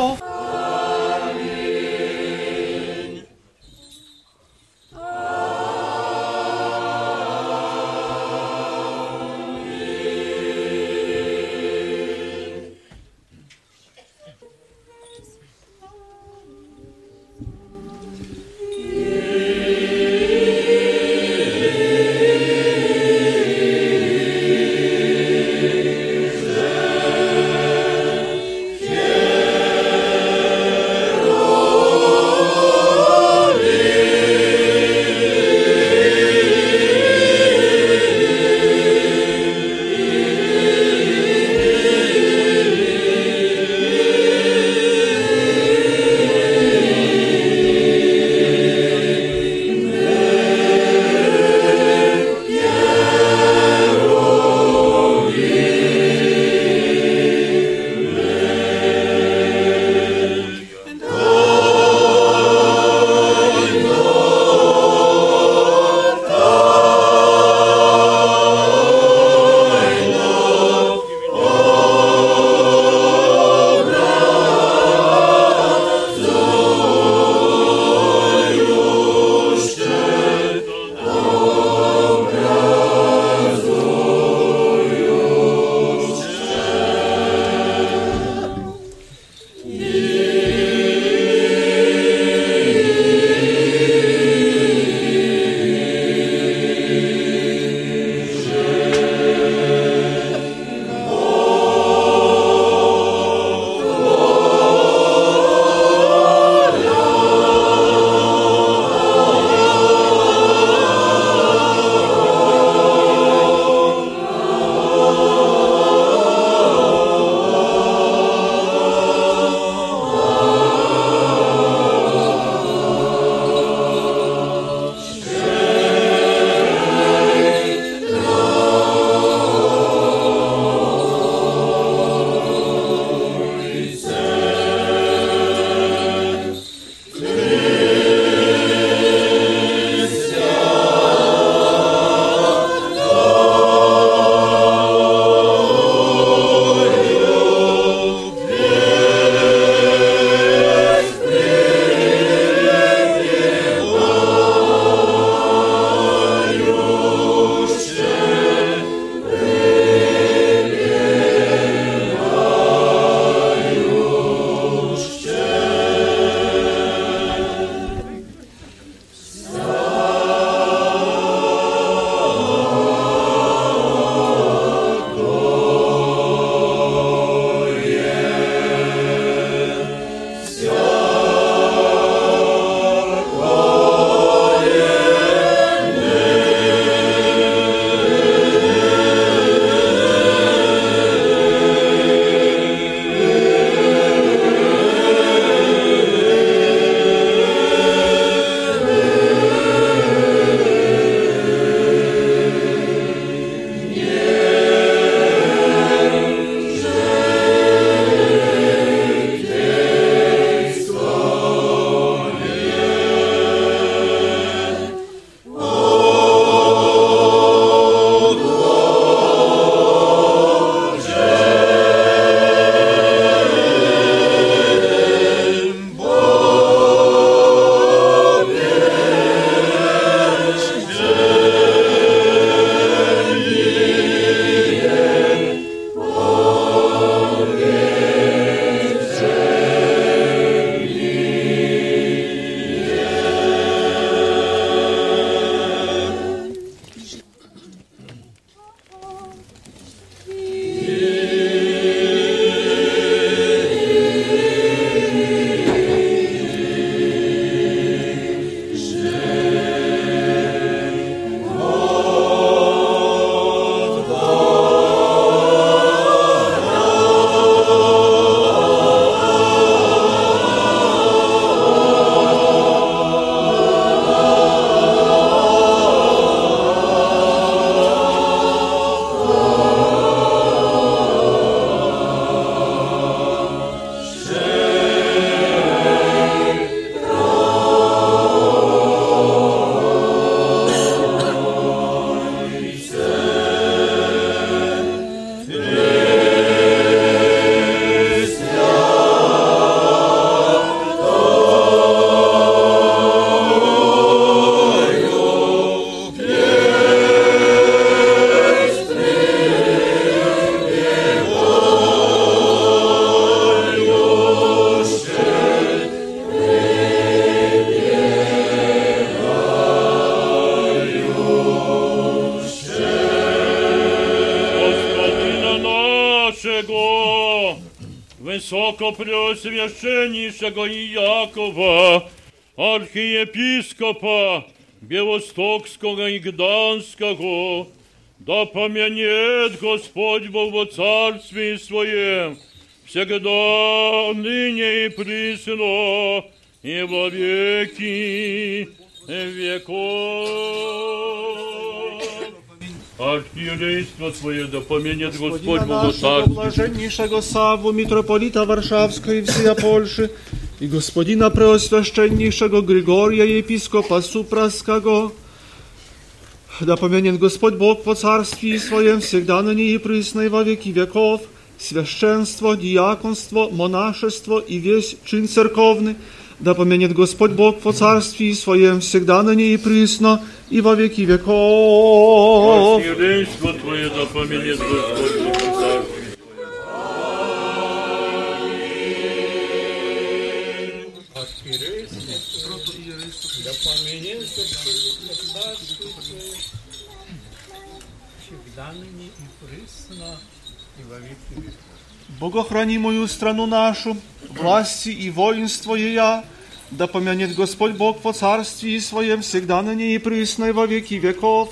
Белостокского и Гданского, да помянет Господь Бог во Царстве Своем, всегда, ныне и присно, и во веки веков. Архиерейство Твое да поменет Господь Господина Бог во нашего Царстве блаженнейшего Савву, митрополита Варшавской и всея Польши, и господина преосвященнейшего Григория, епископа Супраskiego, да помянет Господь Бог по царстве Своем всегда на ней и присно и во веки веков, священство, диаконство, монашество и весь чин церковный, да помянет Господь Бог по царстве Своем всегда на ней и присно и во веки веков. Архиерейство Твое да поменет Господь Бог Во Царстве Богохрани мою страну нашу, власти и воинство ея, да помянет Господь Бог по царстве Своем всегда на ней и присно и во веки веков,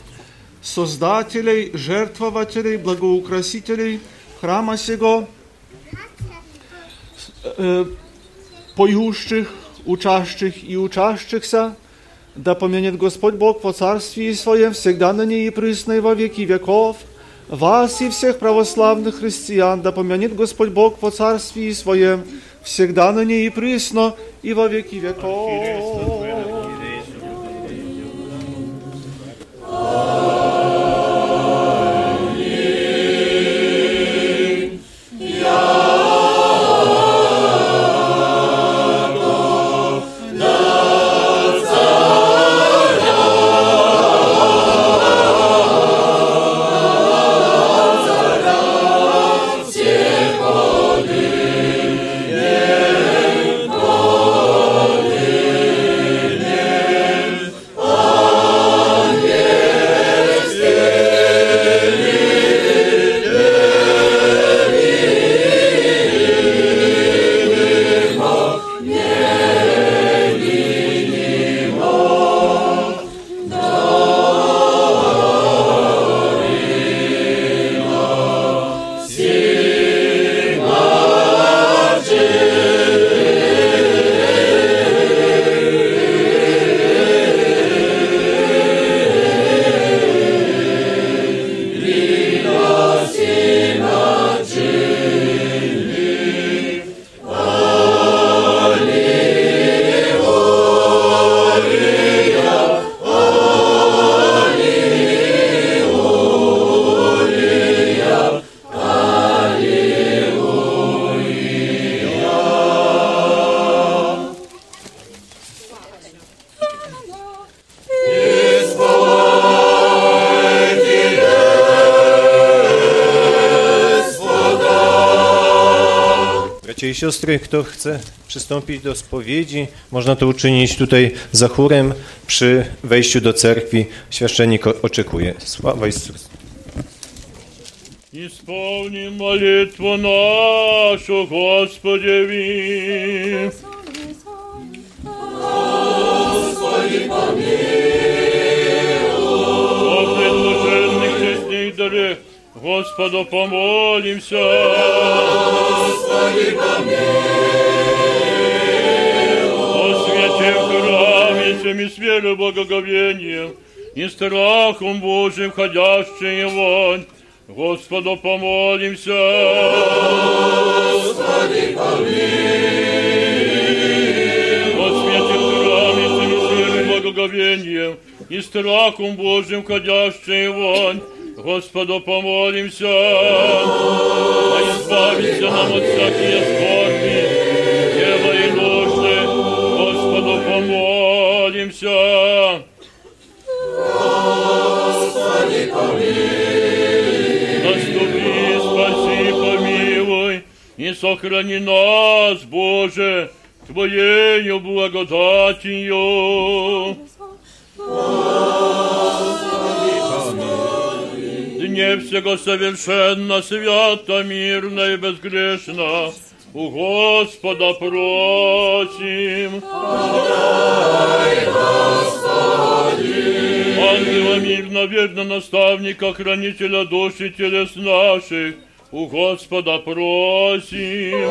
создателей, жертвователей, благоукрасителей храма сего, э, поющих, учащих и учащихся, да помянет Господь Бог по царстве Своем всегда на ней и присно и во веки веков, вас и всех православных христиан, да помянет Господь Бог по царстве Своем всегда на ней и присно и во веки веков. siostry, kto chce przystąpić do spowiedzi, można to uczynić tutaj za chórem przy wejściu do cerkwi. Święczennik o- oczekuje. Sława Jezusu. Исполни молитву нашу, Господи, ви. О предложенных честных дарах, Господу помолимся. О свете в храме, всеми с верой, благоговением и страхом Божьим, ходящие вон, Господу помолимся. Господи, О свете в храме, всеми с верой, благоговением и страхом Божьим, ходящие вон, Господу помолимся. А избавиться нам от всякие скорби, сохрани нас, Боже, Твоею благодатью. Дне всего совершенно, свято, мирно и безгрешно, у Господа просим. Ангела мирно, верно наставника, хранителя душ и телес наших, Господа просим.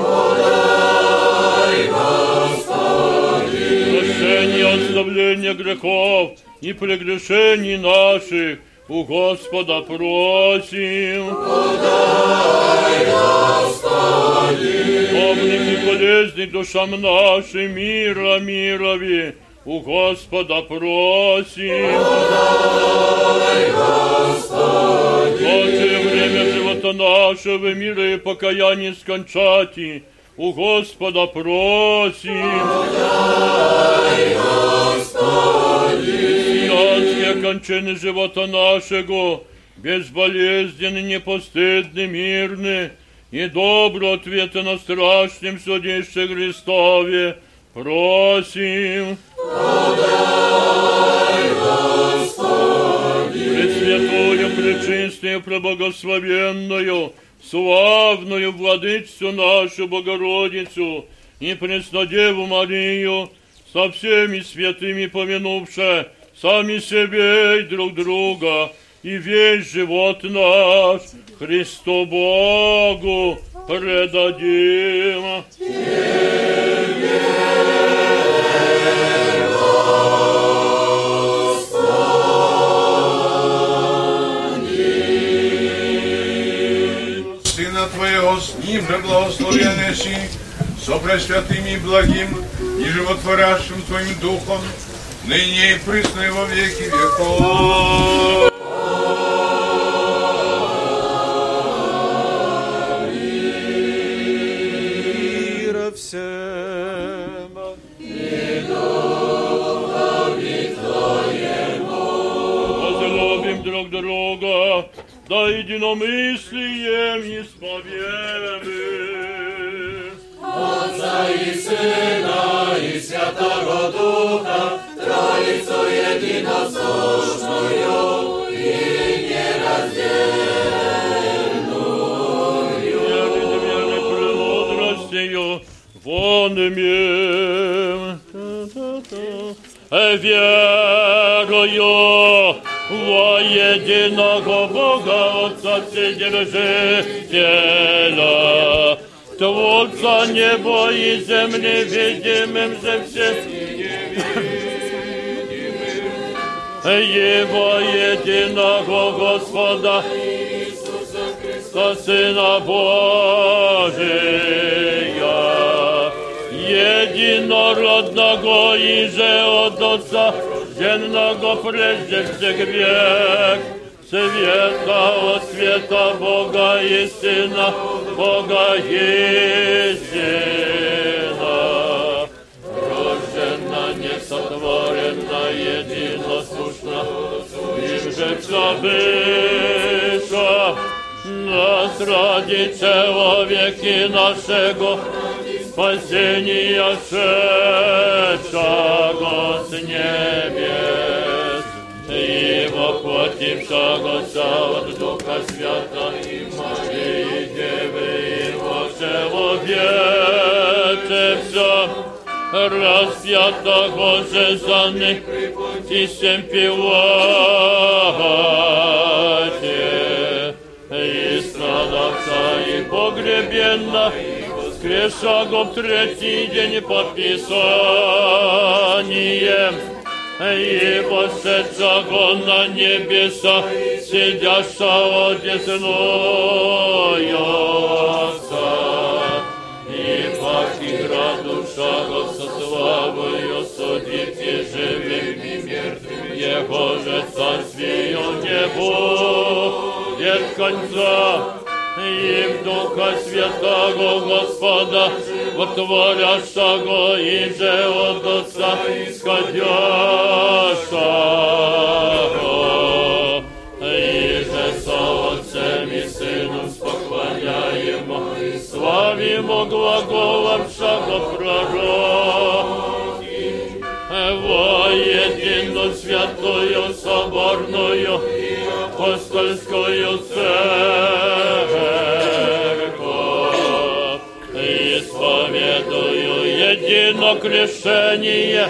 Прощение, оставление грехов и прегрешений наших, у Господа просим. Помним и болезни душам нашим, мира мирови, у Господа просим. Отче, время живота нашего, мира и покаяния скончати, у Господа просим. Сиятские кончины живота нашего, безболезненны, непостыдны, мирны, и добро ответы на страшном судище Христове, просим. Пресвятую, пречистую, преблагословенную, славную владычцу нашу Богородицу и Преснодеву Марию, со всеми святыми помянувши сами себе и друг друга, и весь живот наш Христу Богу предадим. Сына Твоего с Ним же благословеннейший, со пресвятым и благим, и животворящим Твоим Духом, ныне и присно во веки веков. Мира. друга, да единомыслием исповедуем. Отца и Сына и Святого Духа, Троицу единосущную и нераздельную. Верит веры премудростью, вон имеем. Верую во единого Бога Отца Вседержителя, Творца неба и земли, видимым же всем Его единого Господа Христа, Сына Божия, единородного и же от Отца, женного прежде всех век, света от света Бога и Сына, Бога истина, рождена, несотворена, единосущна, им же вся выша, нас ради человеки нашего спасения шедшего с небес. И воплотившего от Духа Свята и Марии Девы веце все распятого же за них и всем пилате. И страдавца и погребенна, воскресшего в третий день по Писаниям, и восшедшего на небеса, сидящего десную Отца, и паки градушего со славою судите живым и мертвым, Его же царствие не будет конца, и в Духа Святого Господа, вотворящего и же от Отца исходящего, и же со Отцем и Сыном споклоняемо, славимо глаголом шага пророки, во единую святую соборную апостольскую церковь, едино крещение,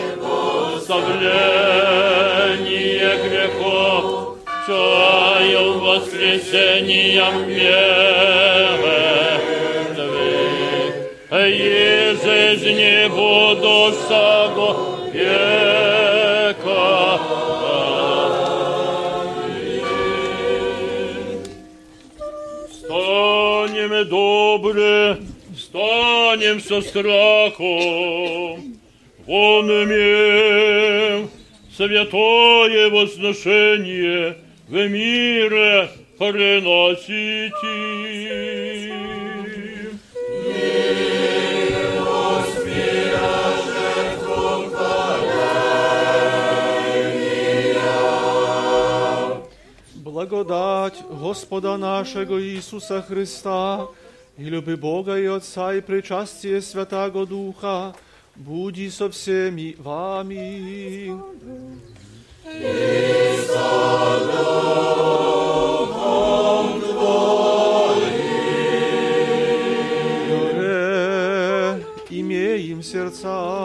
оставление грехов, чаю воскресением мертвых, и жизни будущего века. Добре, станем со страхом, вон имеем святое возношение в мире приносите. Благодать Господа нашего Иисуса Христа и люби Бога и Отца и причастие Святаго Духа буди со всеми вами. Горе имеем сердца.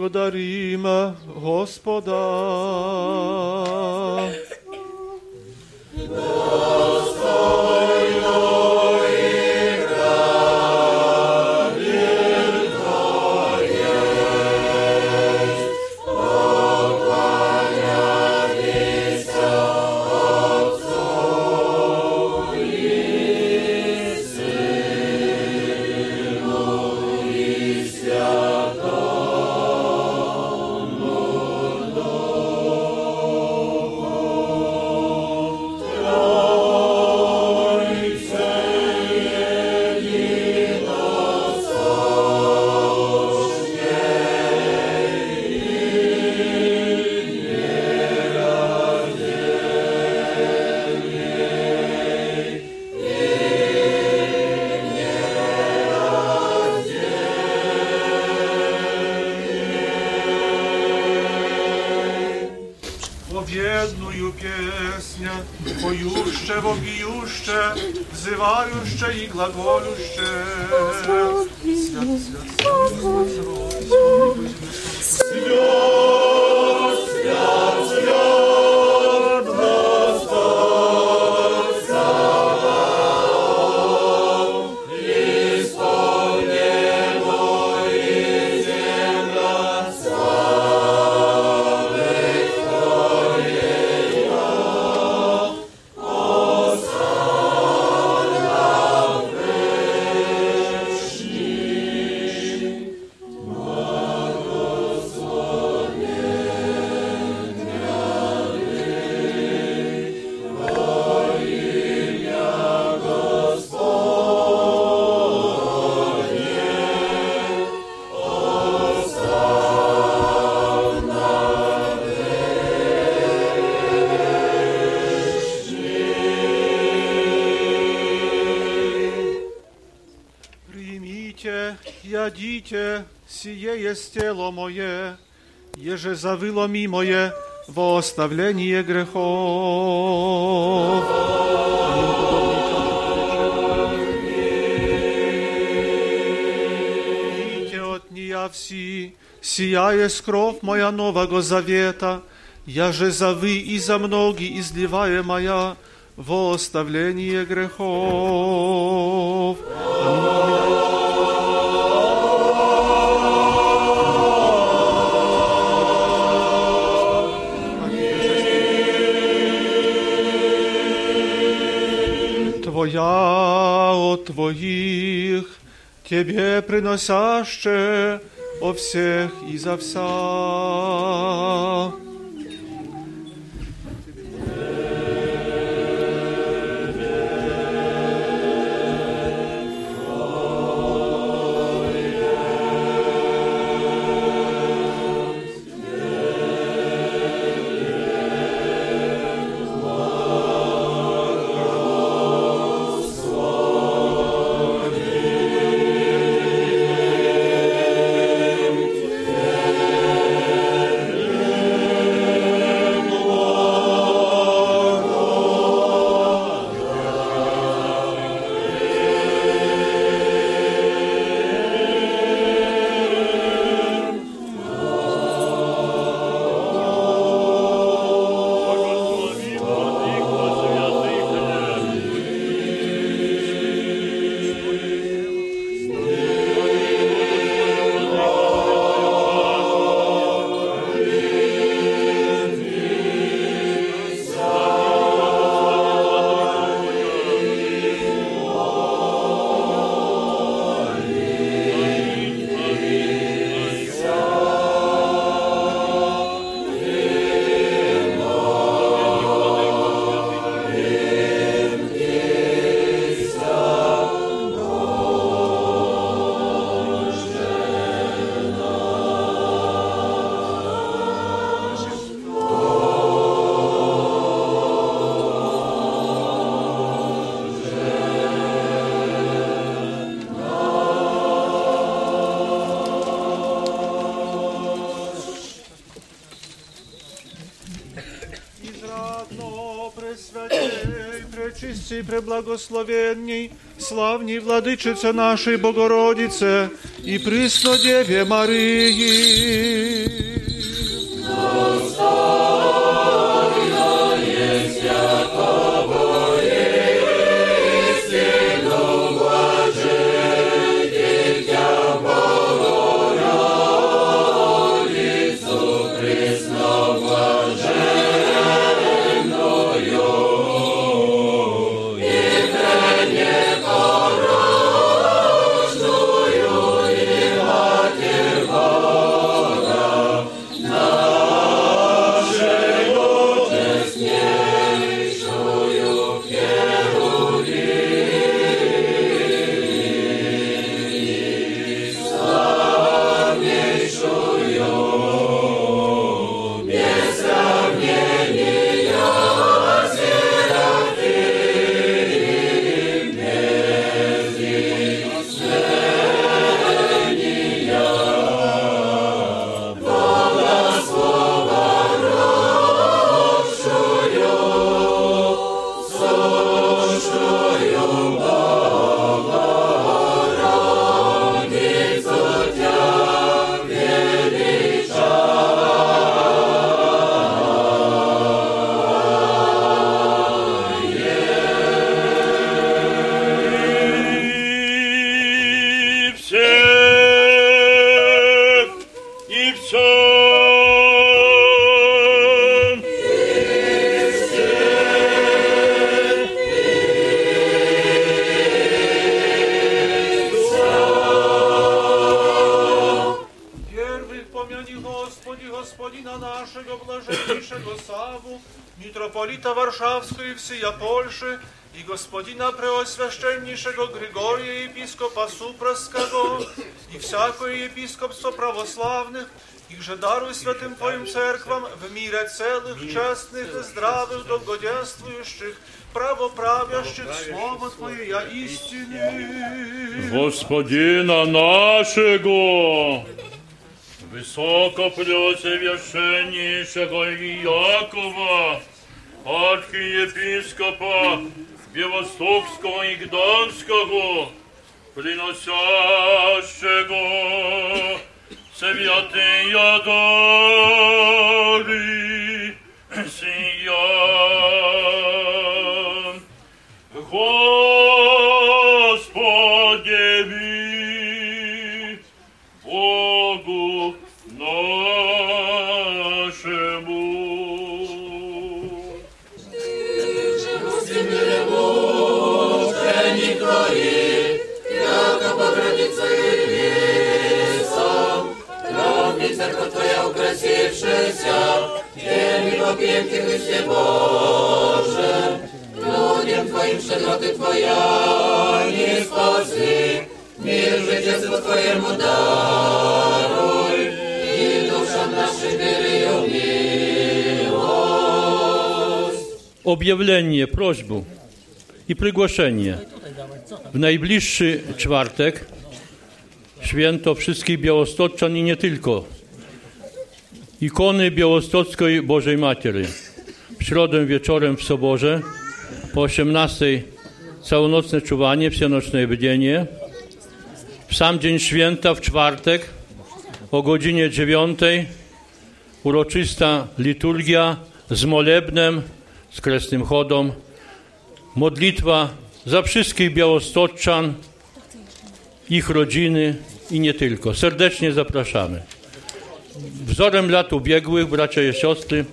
Благодарим Господа. Победную взывающе и глаголюще. Свят, свят, свят, свят, свят, свят, Примите, ядите, сие есть тело мое, еже завыло мое во оставление грехов. Пейте от нея все, сия есть кровь моя нового завета, я же за вы и за многие изливая моя во оставление грехов. Твоя от Твоих, Тебе приносяще о всех и за вся. Преблагословенней, славней владычице нашей Богородице и присно Деве Марии. Варшавского и всея Польши, и господина преосвященнейшего Григория, епископа Супроского, и всякое епископство православных, их же даруй святым Твоим церквам в мире целых, честных, здравых, долгоденствующих, правоправящих Слово Твое я истины. Господина нашего, высоко преосвященнейшего Иакова, архиепископа Белостокского и Гданского, приносящего святые дары сия. Господи, ми, Богу нашему. Мученик Твоих, i przygłoszenie. W najbliższy czwartek święto wszystkich białostoczan i nie tylko. Ikony Białostockiej Bożej Matiery. W środę wieczorem w Soborze po 18 całonocne czuwanie, wsianoczne bdzienie. W sam dzień święta w czwartek o godzinie 9 uroczysta liturgia z molebnem, z kresnym chodą, modlitwa za wszystkich białostoczan, ich rodziny i nie tylko. Serdecznie zapraszamy. Wzorem lat ubiegłych, bracia i siostry,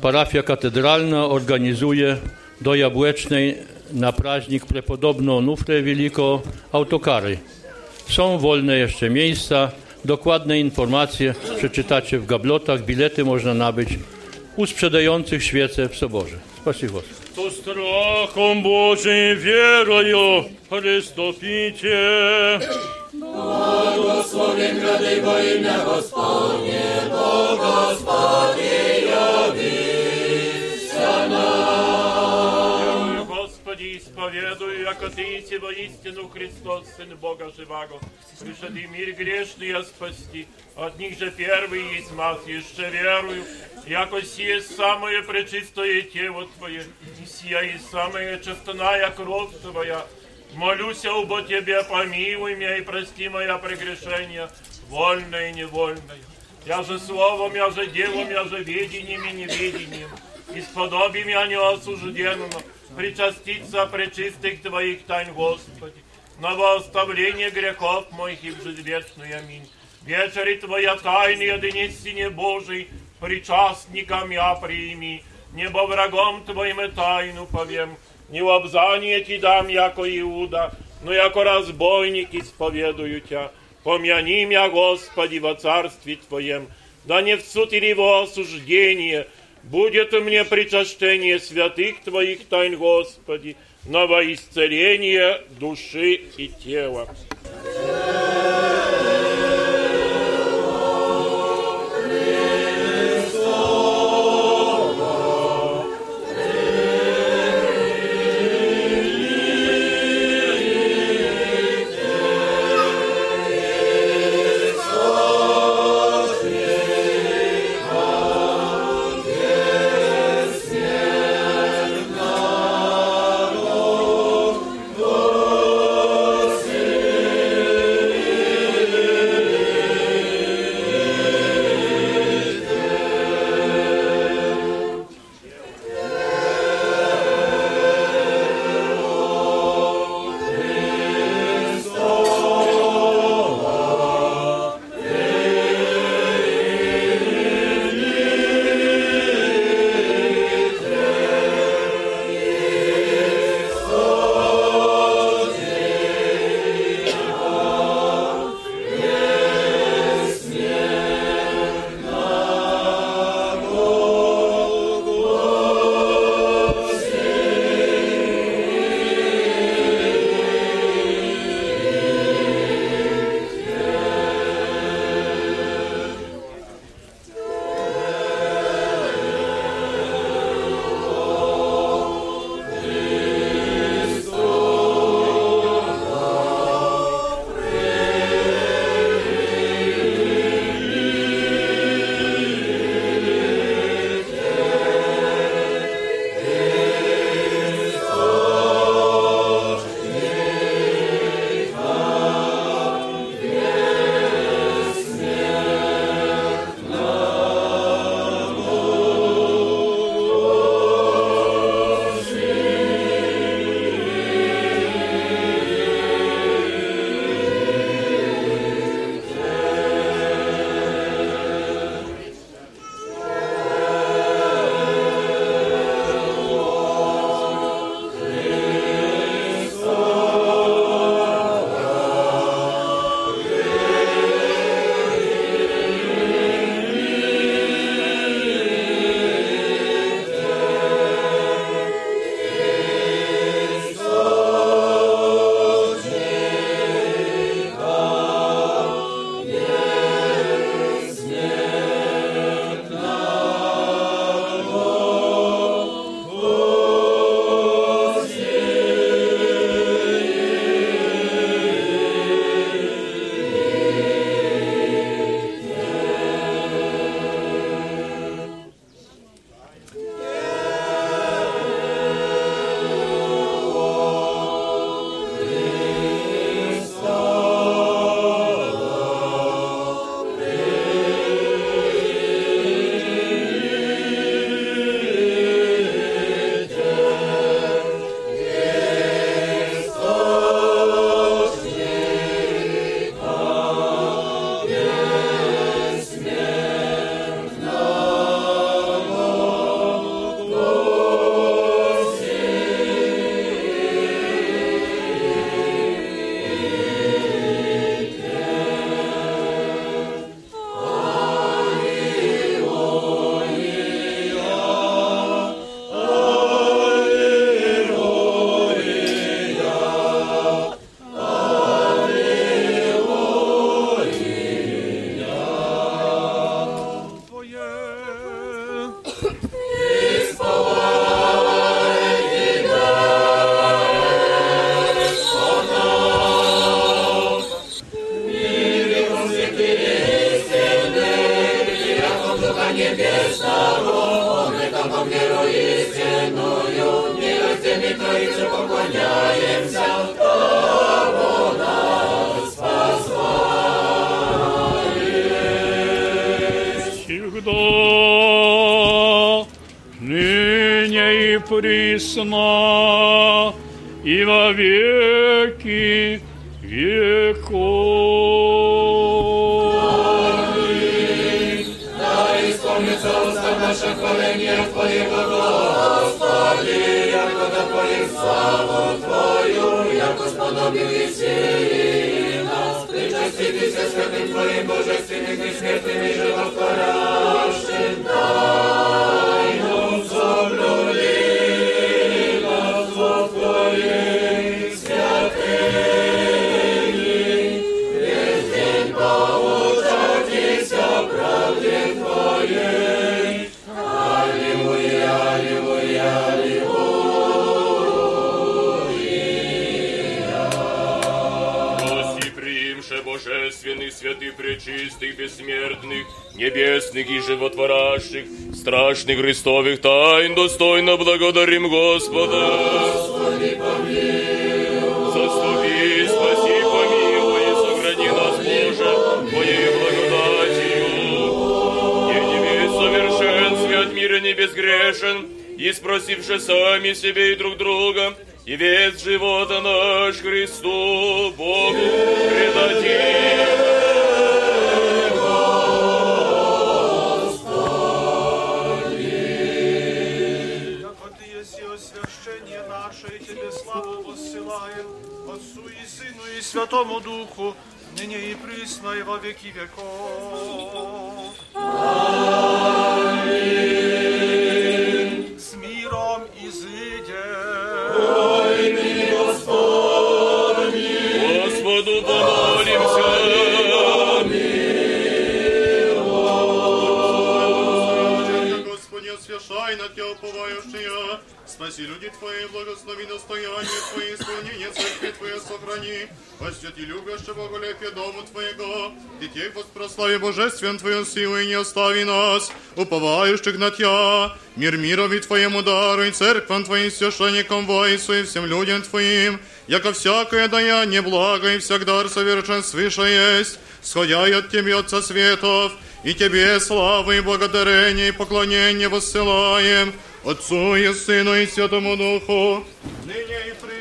parafia katedralna organizuje do Jabłecznej na praźnik prepodobną Onufrę Wielko autokary. Są wolne jeszcze miejsca. Dokładne informacje przeczytacie w gablotach. Bilety można nabyć u sprzedających świece w Soborze. Spasibo. To strachom Bożym wierою Chrystopície. Błogosławień grady во имя Господне, Бог Господи, явися Исповедую, яко Ты еси воистину Христос, Сын Бога Живаго, пришедший мир грешный я спасти. От них же первый есть маз, еще верую, яко сие самое пречистое тело Твое, и сия и самая честная кровь Твоя. Молюся обо Тебе, помилуй меня и прости моя прегрешения, вольное и невольное. Я же словом, я же делом, я же ведением и неведением. Исподоби меня неосужденному, причаститься пречистых Твоих тайн, Господи, на восставление грехов моих и в жизнь. Аминь. Вечери Твоя тайны, одинистине Божий, причастникам я прими, небо врагом Твоим и тайну повем, не в обзание Ти дам, яко Иуда, но яко разбойник исповедую Тя. Помяни меня, Господи, во царстве Твоем, да не в суд или во осуждение, будет мне причащение святых Твоих тайн, Господи, на во исцеление души и тела. Господи, Krishna Духу, ныне и присно, и во веки веков. посвяти любящего Боголепие дому Твоего, детей воспрослави божествен Твою силу и не остави нас, уповающих на Тебя, мир мирови Твоему даруй, церквам Твоим священникам воинству и всем людям Твоим, яко всякое даяние благо и всегда совершен свыше есть, сходя и от Тебя, Отца Светов, и Тебе славы и благодарение и поклонение воссылаем, Отцу и Сыну и Святому Духу, ныне и присно,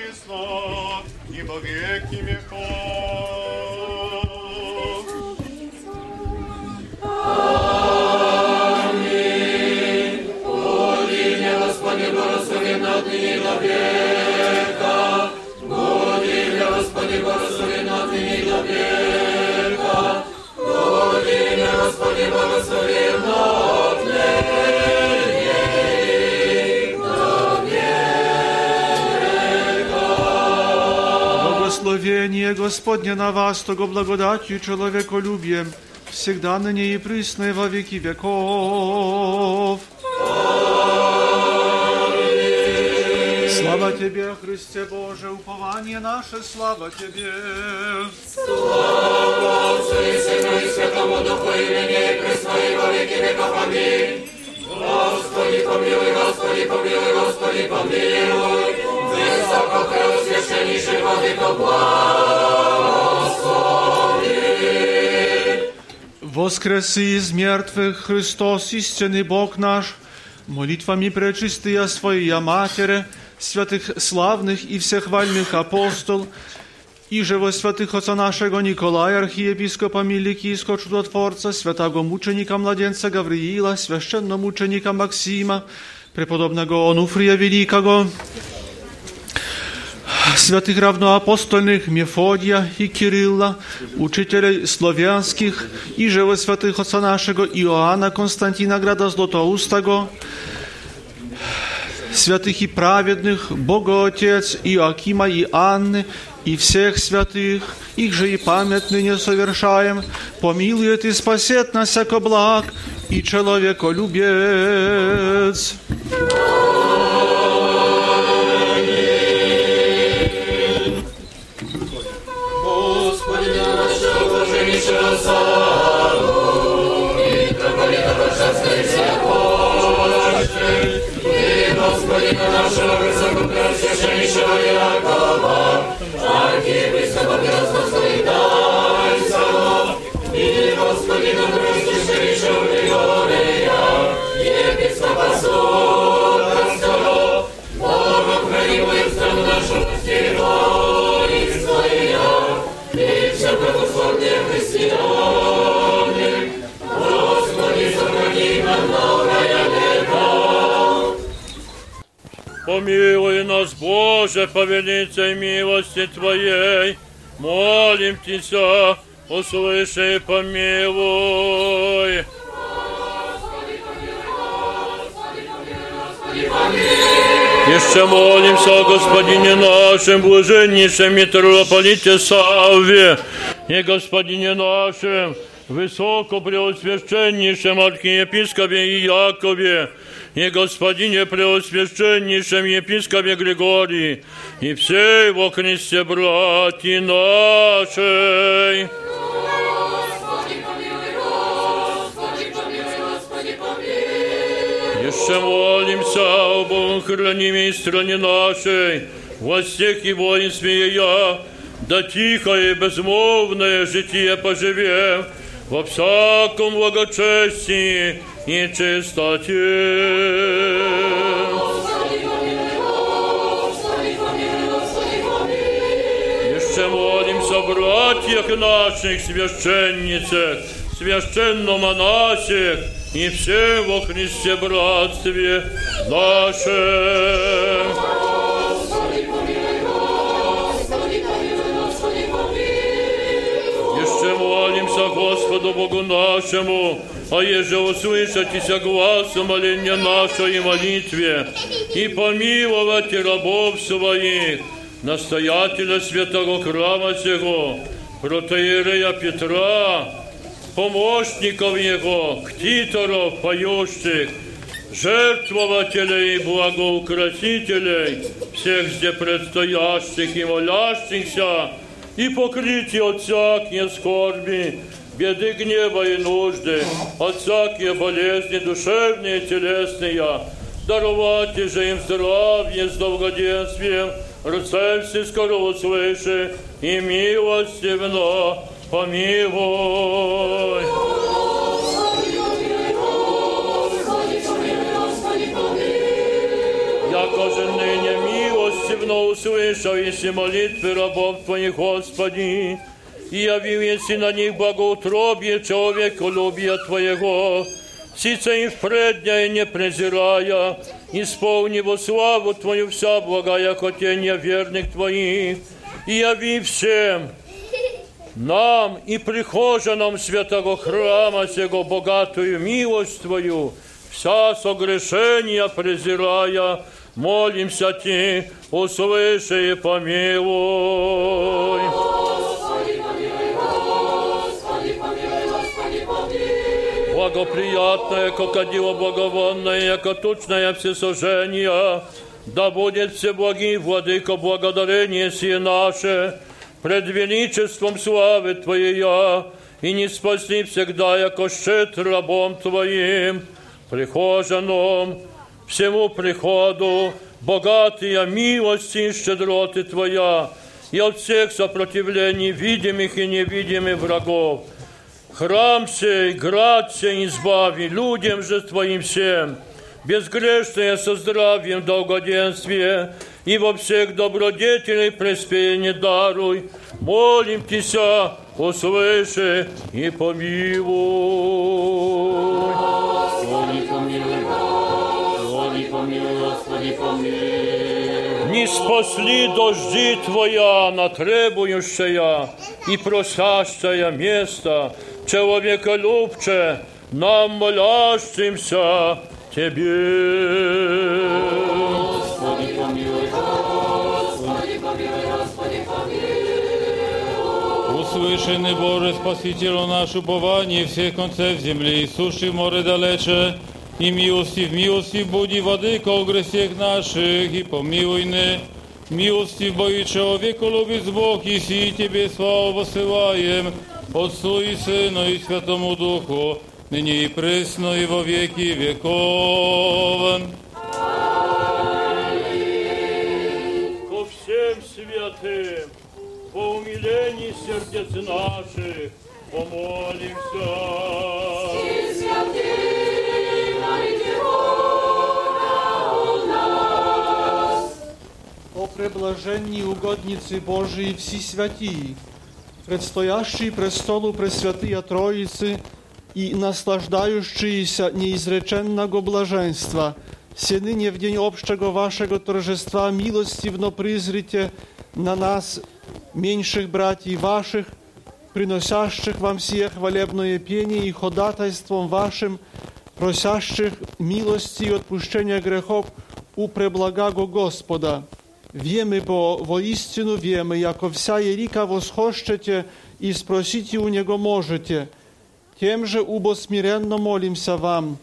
Господи, благословен отныне и до века. Благословение Господне на вас, того благодатью человеколюбием, всегда ныне и присно, и во веки веков. Тебе, Христе Боже, упование наше, слава Тебе. Слава Отцу и Сыну и Святому Духу, и ныне и присно, и во веки веков. Аминь. Господи, помилуй, Господи, помилуй, Господи, помилуй. Высоко преосвященнейший Владыко, благослови. Воскреси из мертвых Христос, истинный Бог наш, молитвами пречистия Своя Матере, святых славных и всехвальных апостол, и же во святых Отца нашего Николая, архиепископа Миликийского чудотворца, святого мученика младенца Гавриила, священномученика Максима, преподобного Онуфрия Великого, святых равноапостольных Мефодия и Кирилла, учителей славянских, и во святых Отца нашего Иоанна Константина Града Златоустого, святых и праведных, Бога Отец Иоакима и Анны, и всех святых, их же и память ныне совершаем, помилует и спасет нас всяко благ, и человеколюбец. Господи, же по великой милости Твоей, молим Тебя, услыши и помилуй. Еще молимся о Господине нашем, блаженнейшем митрополите Савве, и Господине нашем, высокопреосвященнейшем архиепископе Иакове, и Господине Преосвященнейшем епископе Григории, и всей во Христе братья нашей. Еще молимся об охранимой стране нашей, во всех и воинстве ее, да тихое и безмолвное житие поживем, во всяком благочестии и чистоте. Еще молимся о братьях наших, священницах, священно-монасях и все во Христе братстве нашем. Господу Богу нашему, а еже услышатися глазу моления нашего и молитве, и помиловать рабов своих, настоятеля святого храма сего, протеерея Петра, помощников его, ктиторов, поющих, жертвователей и благоукрасителей, всех здесь предстоящих и молящихся, и покрытие от всякие скорби, беды, гнева и нужды, от всякие болезни душевные и телесные, даровать же им здравие с долгоденствием, рцепси скоро услыши, и милостивно помилуй. Яко же ныне милостивно услышал, если молитвы рабов Твоих, Господи, и явил, если на них благоутробие человеколюбия Твоего, Сица им впредня и не презирая, исполни во славу Твою вся благая хотения верных Твоих, и яви всем, нам и прихожанам святого храма сего богатую милость Твою, вся согрешения презирая, молимся Ти, услыши и помилуй. Благоприятное, кокодило благовонное, яко тучное всесожжение, да будет все благи, владыка, благодарение сие наше, пред величеством славы Твоей, и не спаси всегда, яко щит рабом Твоим, прихожаном, всему приходу, богатая милости и щедроты Твоя, и от всех сопротивлений видимых и невидимых врагов. Храм сей, град сей избави, людям же Твоим всем, безгрешное со здравием, долгоденствие, и во всех добродетелей преспение даруй. Молим Тися, услыши и помилуй. Господи, помилуй, Господи, помилуй, Господи, помилуй. Не спасли дожди Твоя на требующая и просящая место, человеколюбче, нам молящимся Тебе. Господи, помилуй, Господи, помилуй, Господи, помилуй. Usłyszeny Boże Spasicielu nasz upowanie всех концев земли, и суши море далече, и милости в милости буди владыко грехах наших, и помилуй не. Милости в Боги человеку любит Бог, и си Тебе славу посылаем, Отцу и Сыну и Святому Духу, ныне и пресно, и во веки веков. ко всем святым, по умилении сердец наших, помолимся. О преблаженні угодниці Божії всі святі, предстоящий престолу Пресвятия Троицы и наслаждающиеся неизреченного блаженства, все ныне в день общего вашего торжества милостивно призрите на нас, меньших братьев ваших, приносящих вам сие хвалебное пение и ходатайством вашим, просящих милости и отпущения грехов у преблагаго Господа. Wiemy, bo woistinu wiemy, jako wsia Jerika восхощете и спросите у Него можете. Тем же убо смиренно молимся вам.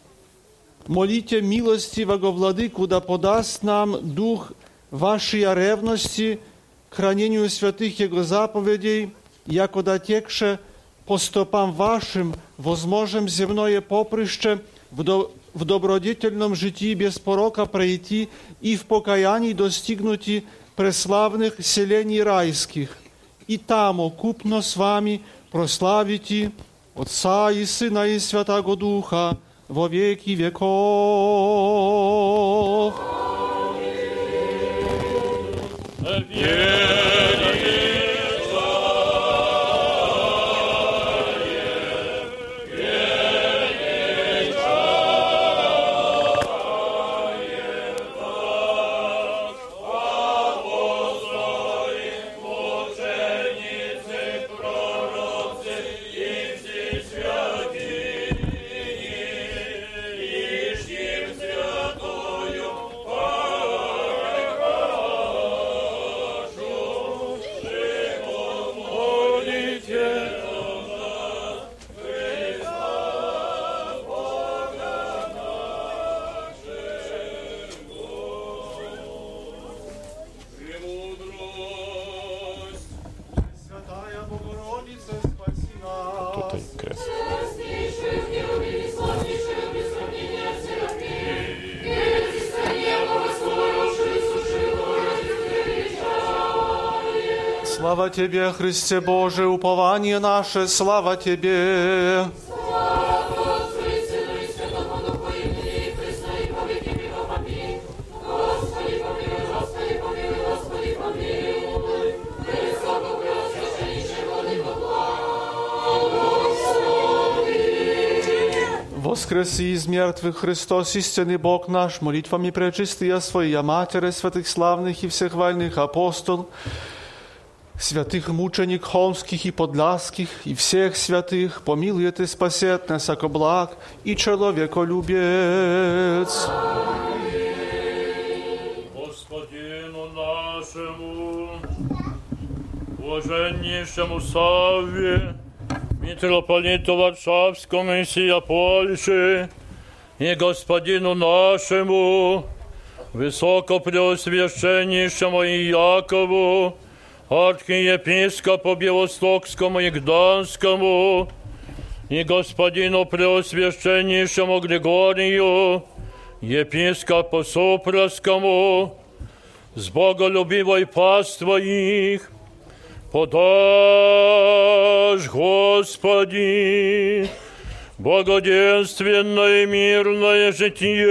Молите милостивого Владыку, да подаст нам дух вашей ревности к хранению святых Его заповедей, яко дотекше по стопам вашим возможем земное поприще в, до, в добродетельном житии без порока пройти и в покаянии достигнути преславных селений райских, и там окупно с вами прославите Отца и Сына и Святого Духа во веки веков. Святая Слава Тебе, Христе Боже, упование наше, слава Тебе. Воскреси из мертвых Христос, истинный Бог наш, молитвами пречистия Своя Матери, святых славных и всехвальных апостол, святых мученик холмских и подляских, и всех святых, помилует и спасет нас, ако благ и человеколюбец. Господину нашему, блаженнейшему Савве, митрополиту Варшавскому и сия Польши, и господину нашему, высокопреосвященнейшему Иакову, архиепископу Белостокскому и Гданскому, и господину преосвященнейшему Григорию, епископу Супраскому, с боголюбивой паствой их, подашь, Господи, благоденственное мирное житие,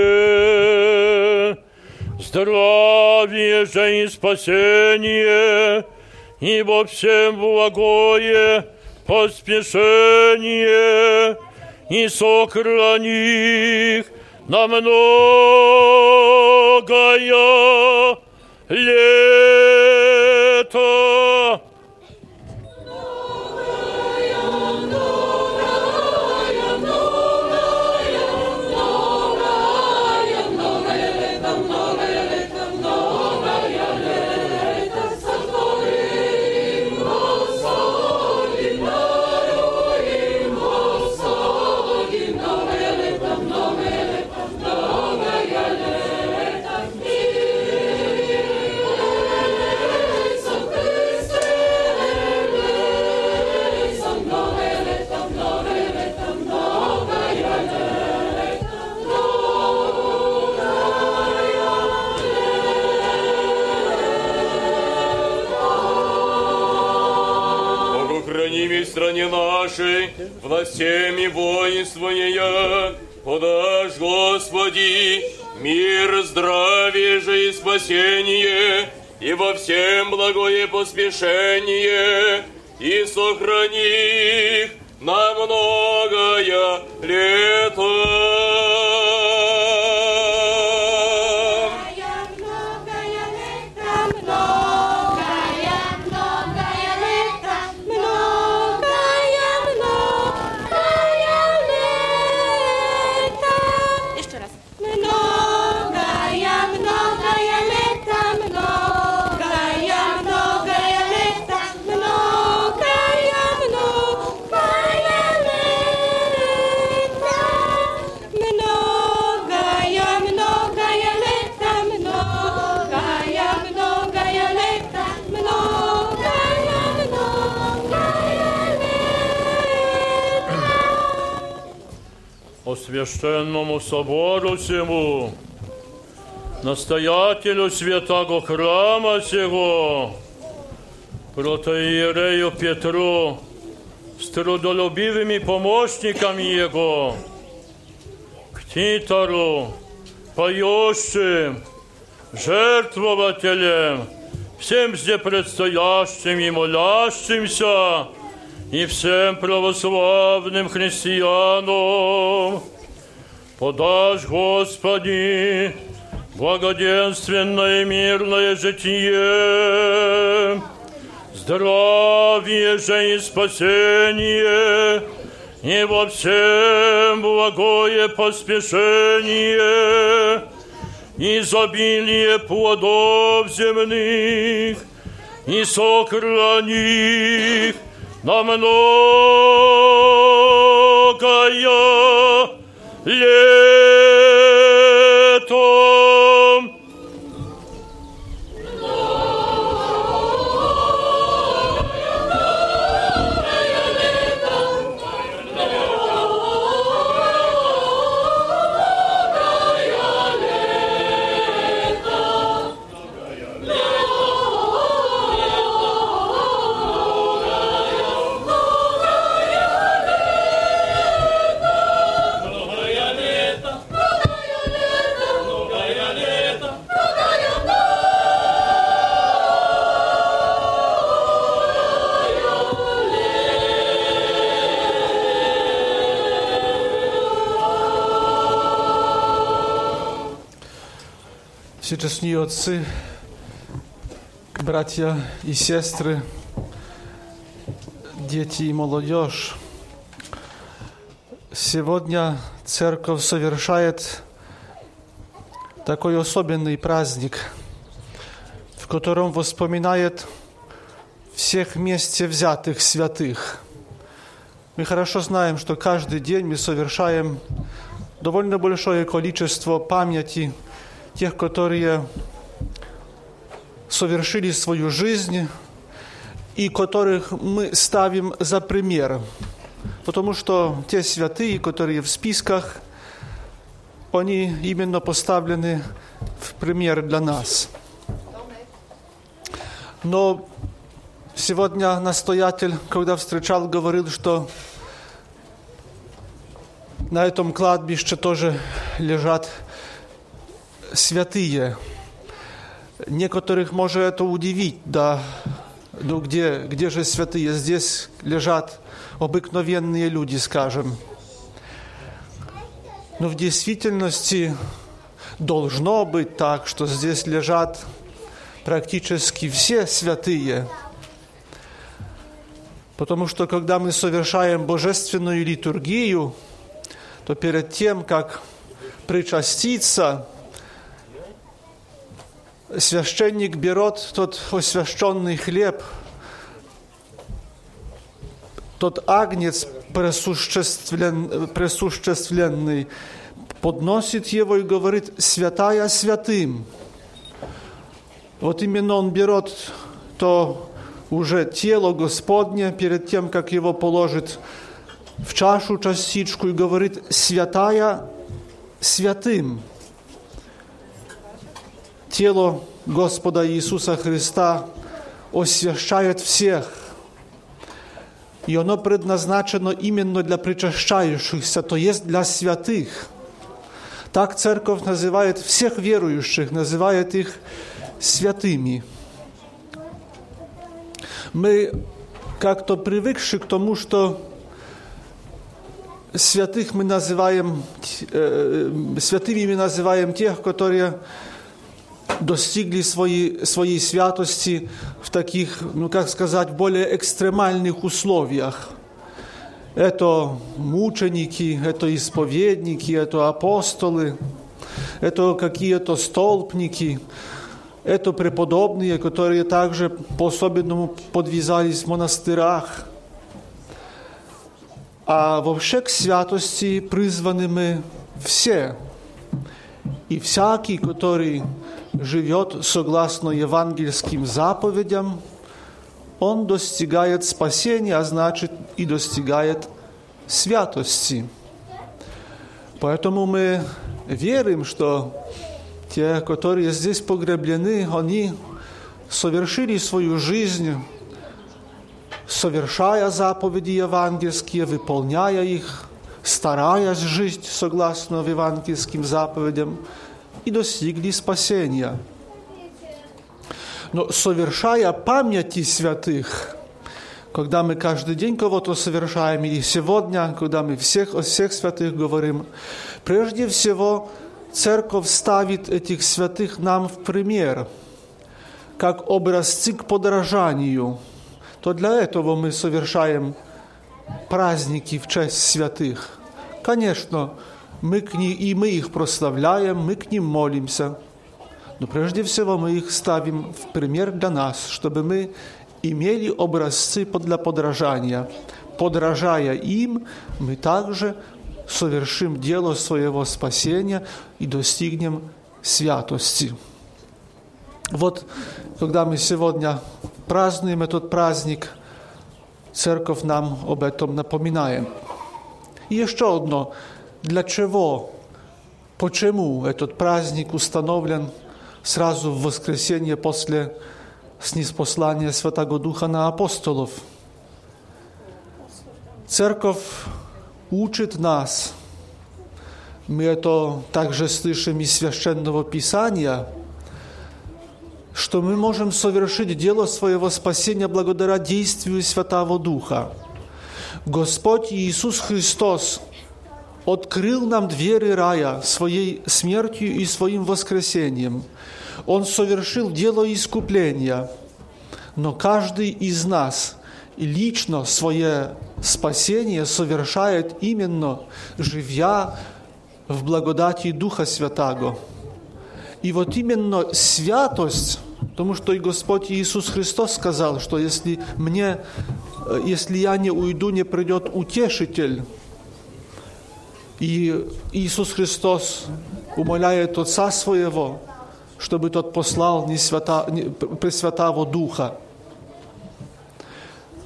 здравие же и спасение, и во всем благое поспешение, и сохрани их на многое лето. Нашей, властями воинствуя, подашь, Господи, мир, здравие же и спасение, и во всем благое поспешение, и сохрани их на многое лето. Пресвященному собору всему, настоятелю святого храма сего, протоиерею Петру, с трудолюбивыми помощниками его, к титору, поющим, жертвователям, всем здесь предстоящим и молящимся, и всем православным христианам. Подашь, Господи, благоденственное мирное житие, здравие же и спасение, и во всем благое поспешение, изобилие плодов земных, и сохрани на многое Yeah. Всечестные отцы, братья и сестры, дети и молодежь. Сегодня церковь совершает такой особенный праздник, в котором воспоминает всех вместе взятых святых. Мы хорошо знаем, что каждый день мы совершаем довольно большое количество памяти тех, которые совершили свою жизнь и которых мы ставим за пример. Потому что те святые, которые в списках, они именно поставлены в пример для нас. Но сегодня настоятель, когда встречал, говорил, что на этом кладбище тоже лежат святые. Некоторых может это удивить, да, ну где, где же святые? Здесь лежат обыкновенные люди, скажем. Но в действительности должно быть так, что здесь лежат практически все святые. Потому что когда мы совершаем божественную литургию, то перед тем, как причаститься, священник берет тот освященный хлеб, тот агнец пресуществлен, пресуществленный, подносит его и говорит, святая святым. Вот именно он берет то уже тело Господне перед тем, как его положит в чашу частичку и говорит, святая святым тело Господа Иисуса Христа освящает всех. И оно предназначено именно для причащающихся, то есть для святых. Так церковь называет всех верующих, называет их святыми. Мы как-то привыкши к тому, что святых мы называем, э, святыми мы называем тех, которые достигли своей, своей святости в таких, ну как сказать, более экстремальных условиях. Это мученики, это исповедники, это апостолы, это какие-то столпники, это преподобные, которые также по-особенному подвязались в монастырях. А вообще к святости призваны мы все. И всякий, который живет согласно евангельским заповедям, он достигает спасения, а значит и достигает святости. Поэтому мы верим, что те, которые здесь погреблены, они совершили свою жизнь, совершая заповеди евангельские, выполняя их, стараясь жить согласно евангельским заповедям, и достигли спасения. Но совершая памяти святых, когда мы каждый день кого-то совершаем, или сегодня, когда мы всех, о всех святых говорим, прежде всего церковь ставит этих святых нам в пример, как образцы к подражанию. То для этого мы совершаем праздники в честь святых. Конечно, мы к ним, и мы их прославляем, мы к ним молимся. Но прежде всего мы их ставим в пример для нас, чтобы мы имели образцы для подражания. Подражая им, мы также совершим дело своего спасения и достигнем святости. Вот, когда мы сегодня празднуем этот праздник, церковь нам об этом напоминает. И еще одно. Для чего, почему этот праздник установлен сразу в воскресенье после снизпослания Святого Духа на апостолов? Церковь учит нас, мы это также слышим из Священного Писания, что мы можем совершить дело своего спасения благодаря действию Святого Духа. Господь Иисус Христос открыл нам двери рая своей смертью и своим воскресением. Он совершил дело искупления. Но каждый из нас лично свое спасение совершает именно живя в благодати Духа Святаго. И вот именно святость, потому что и Господь Иисус Христос сказал, что если мне, если я не уйду, не придет утешитель. И Иисус Христос умоляет Отца Своего, чтобы Тот послал не свята, не, Пресвятого Духа.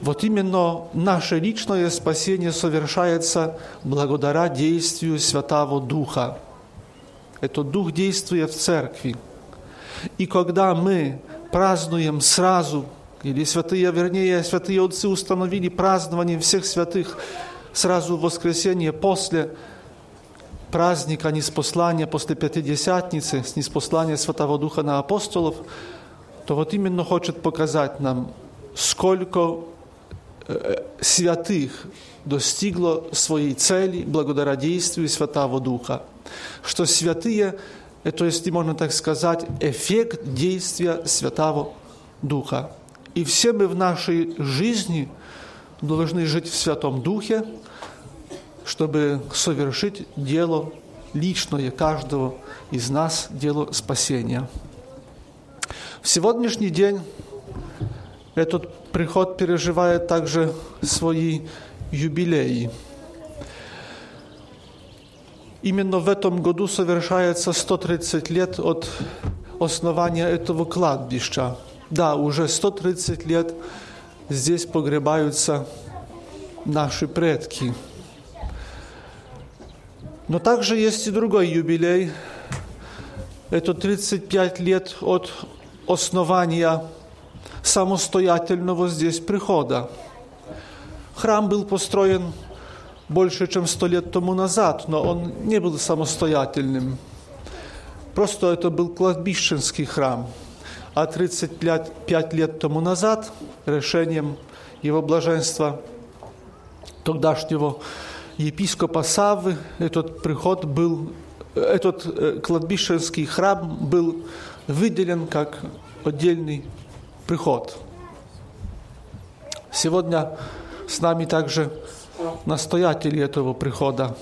Вот именно наше личное спасение совершается благодаря действию Святого Духа. Этот Дух действует в церкви. И когда мы празднуем сразу, или святые, вернее, святые отцы установили празднование всех святых сразу в воскресенье после праздника Неспослания, после Пятидесятницы, с Неспослания Святого Духа на апостолов, то вот именно хочет показать нам, сколько святых достигло своей цели благодаря действию Святого Духа. Что святые – это, если можно так сказать, эффект действия Святого Духа. И все мы в нашей жизни должны жить в Святом Духе, чтобы совершить дело личное каждого из нас, дело спасения. В сегодняшний день этот приход переживает также свои юбилеи. Именно в этом году совершается 130 лет от основания этого кладбища. Да, уже 130 лет здесь погребаются наши предки. Но также есть и другой юбилей. Это 35 лет от основания самостоятельного здесь прихода. Храм был построен больше, чем сто лет тому назад, но он не был самостоятельным. Просто это был кладбищенский храм. А 35 лет тому назад решением его блаженства тогдашнего епископа Саввы этот приход был, этот кладбищенский храм был выделен как отдельный приход. Сегодня с нами также настоятели этого прихода.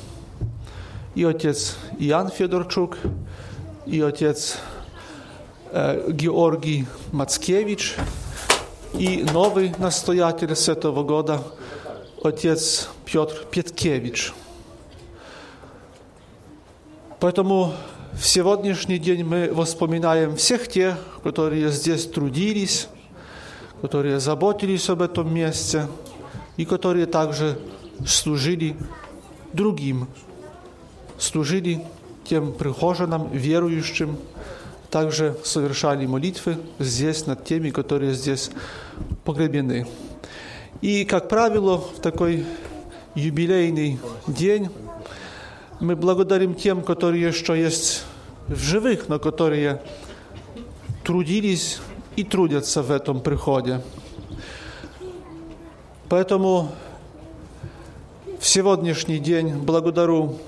И отец Иоанн Федорчук, и отец э, Георгий Мацкевич, и новый настоятель с этого года, отец Петр Петкевич. Поэтому в сегодняшний день мы воспоминаем всех тех, которые здесь трудились, которые заботились об этом месте и которые также служили другим служили тем прихожанам, верующим, также совершали молитвы здесь над теми, которые здесь погребены. И, как правило, в такой юбилейный день мы благодарим тем, которые еще есть в живых, но которые трудились и трудятся в этом приходе. Поэтому в сегодняшний день благодарю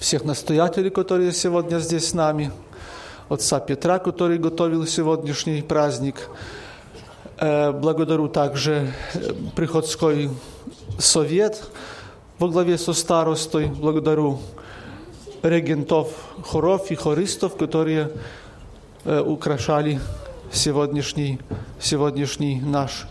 всех настоятелей, которые сегодня здесь с нами, отца Петра, который готовил сегодняшний праздник. Э, Благодарю также э, приходской совет во главе со старостой. Благодарю регентов хоров и хористов, которые э, украшали сегодняшний, сегодняшний наш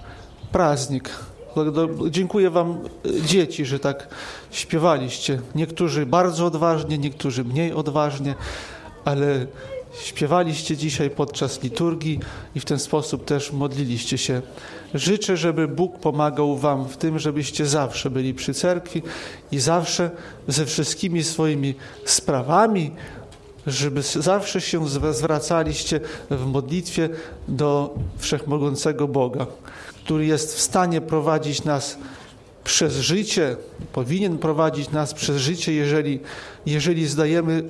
праздник. Благодар- Dziękuję Wam, e, dzieci, że tak śpiewaliście. Niektórzy bardzo odważnie, niektórzy mniej odważnie, ale śpiewaliście dzisiaj podczas liturgii i w ten sposób też modliliście się. Życzę, żeby Bóg pomagał Wam w tym, żebyście zawsze byli przy cerkwi i zawsze ze wszystkimi swoimi sprawami, żeby zawsze się zw- zwracaliście w modlitwie do Wszechmogącego Boga, który jest w stanie prowadzić nas przez życie, powinien prowadzić nas przez życie, jeżeli, jeżeli zdajemy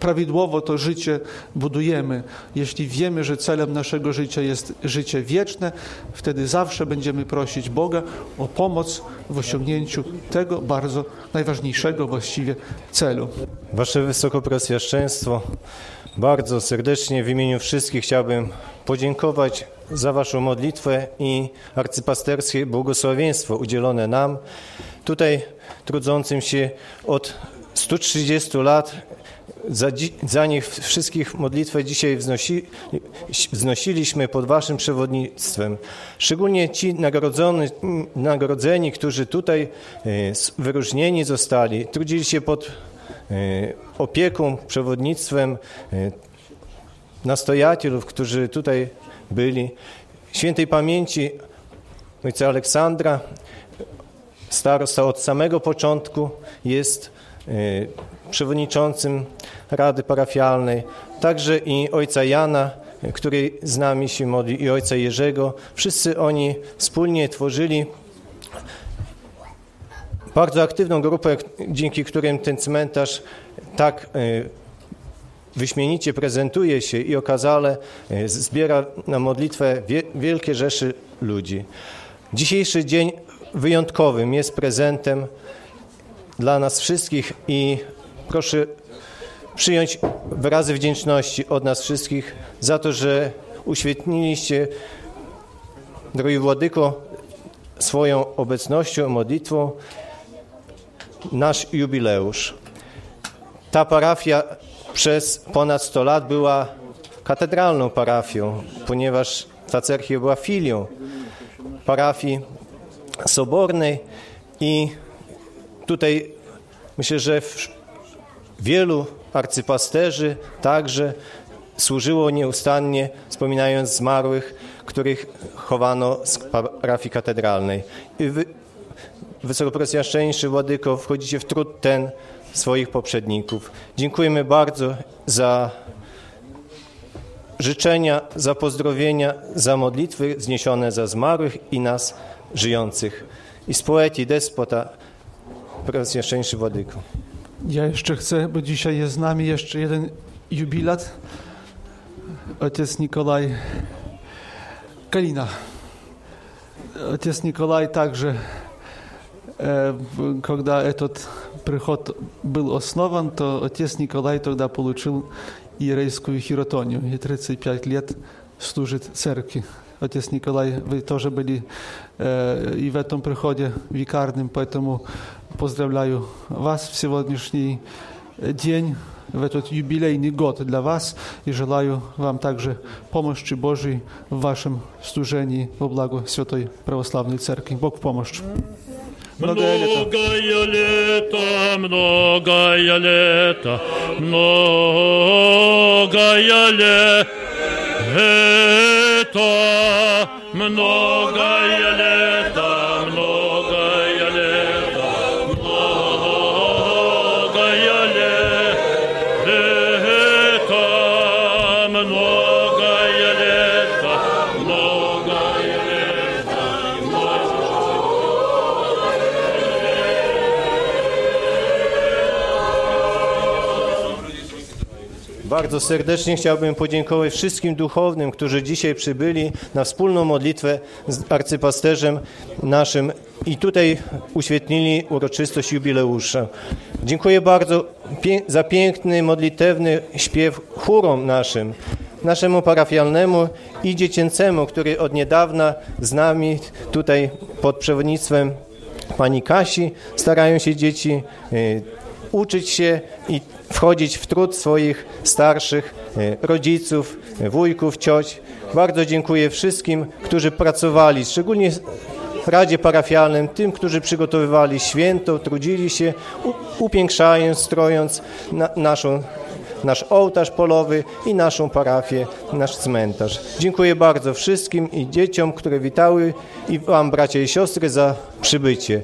prawidłowo to życie budujemy. Jeśli wiemy, że celem naszego życia jest życie wieczne, wtedy zawsze będziemy prosić Boga o pomoc w osiągnięciu tego bardzo najważniejszego właściwie celu. Wasze Wysokopresjaszczeństwo, bardzo serdecznie w imieniu wszystkich chciałbym podziękować za Waszą modlitwę i arcypasterskie błogosławieństwo udzielone nam, tutaj trudzącym się od 130 lat. Za, za nich wszystkich modlitwę dzisiaj wznosi, wznosiliśmy pod Waszym przewodnictwem. Szczególnie ci nagrodzony, nagrodzeni, którzy tutaj e, wyróżnieni zostali, trudzili się pod opieką, przewodnictwem e, nastojatelów, którzy tutaj byli. Świętej pamięci ojca Aleksandra, starosta od samego początku jest e, przewodniczącym Rady Parafialnej, także i ojca Jana, e, który z nami się modli, i ojca Jerzego. Wszyscy oni wspólnie tworzyli bardzo aktywną grupę, dzięki którym ten cmentarz tak e, wyśmienicie prezentuje się i okazale e, zbiera na modlitwę wie- wielkie rzeszy ludzi. Dzisiejszy dzień wyjątkowym jest prezentem dla nas wszystkich i proszę przyjąć wyrazy wdzięczności od nas wszystkich za to, że uświetniliście, drogi Władyko, swoją obecnością, modlitwą nasz jubileusz. Ta parafia przez ponad 100 lat była katedralną parafią, ponieważ ta cerkiew była filią parafii sobornej i tutaj myślę, że wielu arcypasterzy także służyło nieustannie, wspominając zmarłych, których chowano z parafii katedralnej. I Wysokopresjaśniejszy Władyko, wchodzicie w trud ten swoich poprzedników. Dziękujemy bardzo za życzenia, za pozdrowienia, za modlitwy wzniesione za zmarłych i nas żyjących. I z poeci, despota, Najświętszy Władyko. Ja jeszcze chcę, bo dzisiaj jest z nami jeszcze jeden jubilat. Ojciec Nikolaj Kalina. Ojciec Nikolaj także когда этот приход был основан, то отец Николай тогда получил иерейскую хиротонию и 35 лет служит церкви. Отец Николай, вы тоже были э, и в этом приходе викарным, поэтому поздравляю вас в сегодняшний день, в этот юбилейный год для вас и желаю вам также помощи Божьей в вашем служении во благо Святой Православной Церкви. Бог в помощь. Многое лето. Многое лето, многое лето, многое лето, лето, Bardzo serdecznie chciałbym podziękować wszystkim duchownym, którzy dzisiaj przybyli na wspólną modlitwę z arcypasterzem naszym i tutaj uświetnili uroczystość jubileusza. Dziękuję bardzo za piękny, modlitewny śpiew chórom naszym, naszemu parafialnemu i dziecięcemu, który od niedawna z nami tutaj pod przewodnictwem pani Kasi starają się dzieci y, uczyć się i wchodzić w trud swoich starszych y, rodziców, y, wujków, cioć. Bardzo dziękuję wszystkim, którzy pracowali, szczególnie Radzie Parafialnym, tym, którzy przygotowywali święto, trudzili się, upiększając, strojąc na, naszą, nasz ołtarz polowy i naszą parafię, nasz cmentarz. Dziękuję bardzo wszystkim i dzieciom, które witały i Wam, bracia i siostry, za przybycie.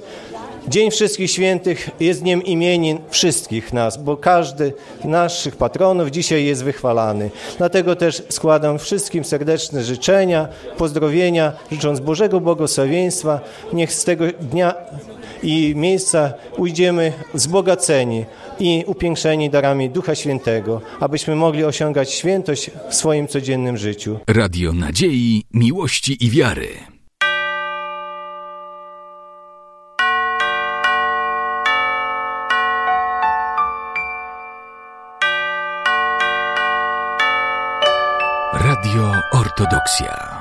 Dzień Wszystkich Świętych jest dniem imienin wszystkich nas, bo każdy naszych patronów dzisiaj jest wychwalany. Dlatego też składam wszystkim serdeczne życzenia, pozdrowienia, życząc Bożego błogosławieństwa. Niech z tego dnia i miejsca ujdziemy wzbogaceni i upiększeni darami Ducha Świętego, abyśmy mogli osiągać świętość w swoim codziennym życiu. Radio nadziei, miłości i wiary. Ortodoksja.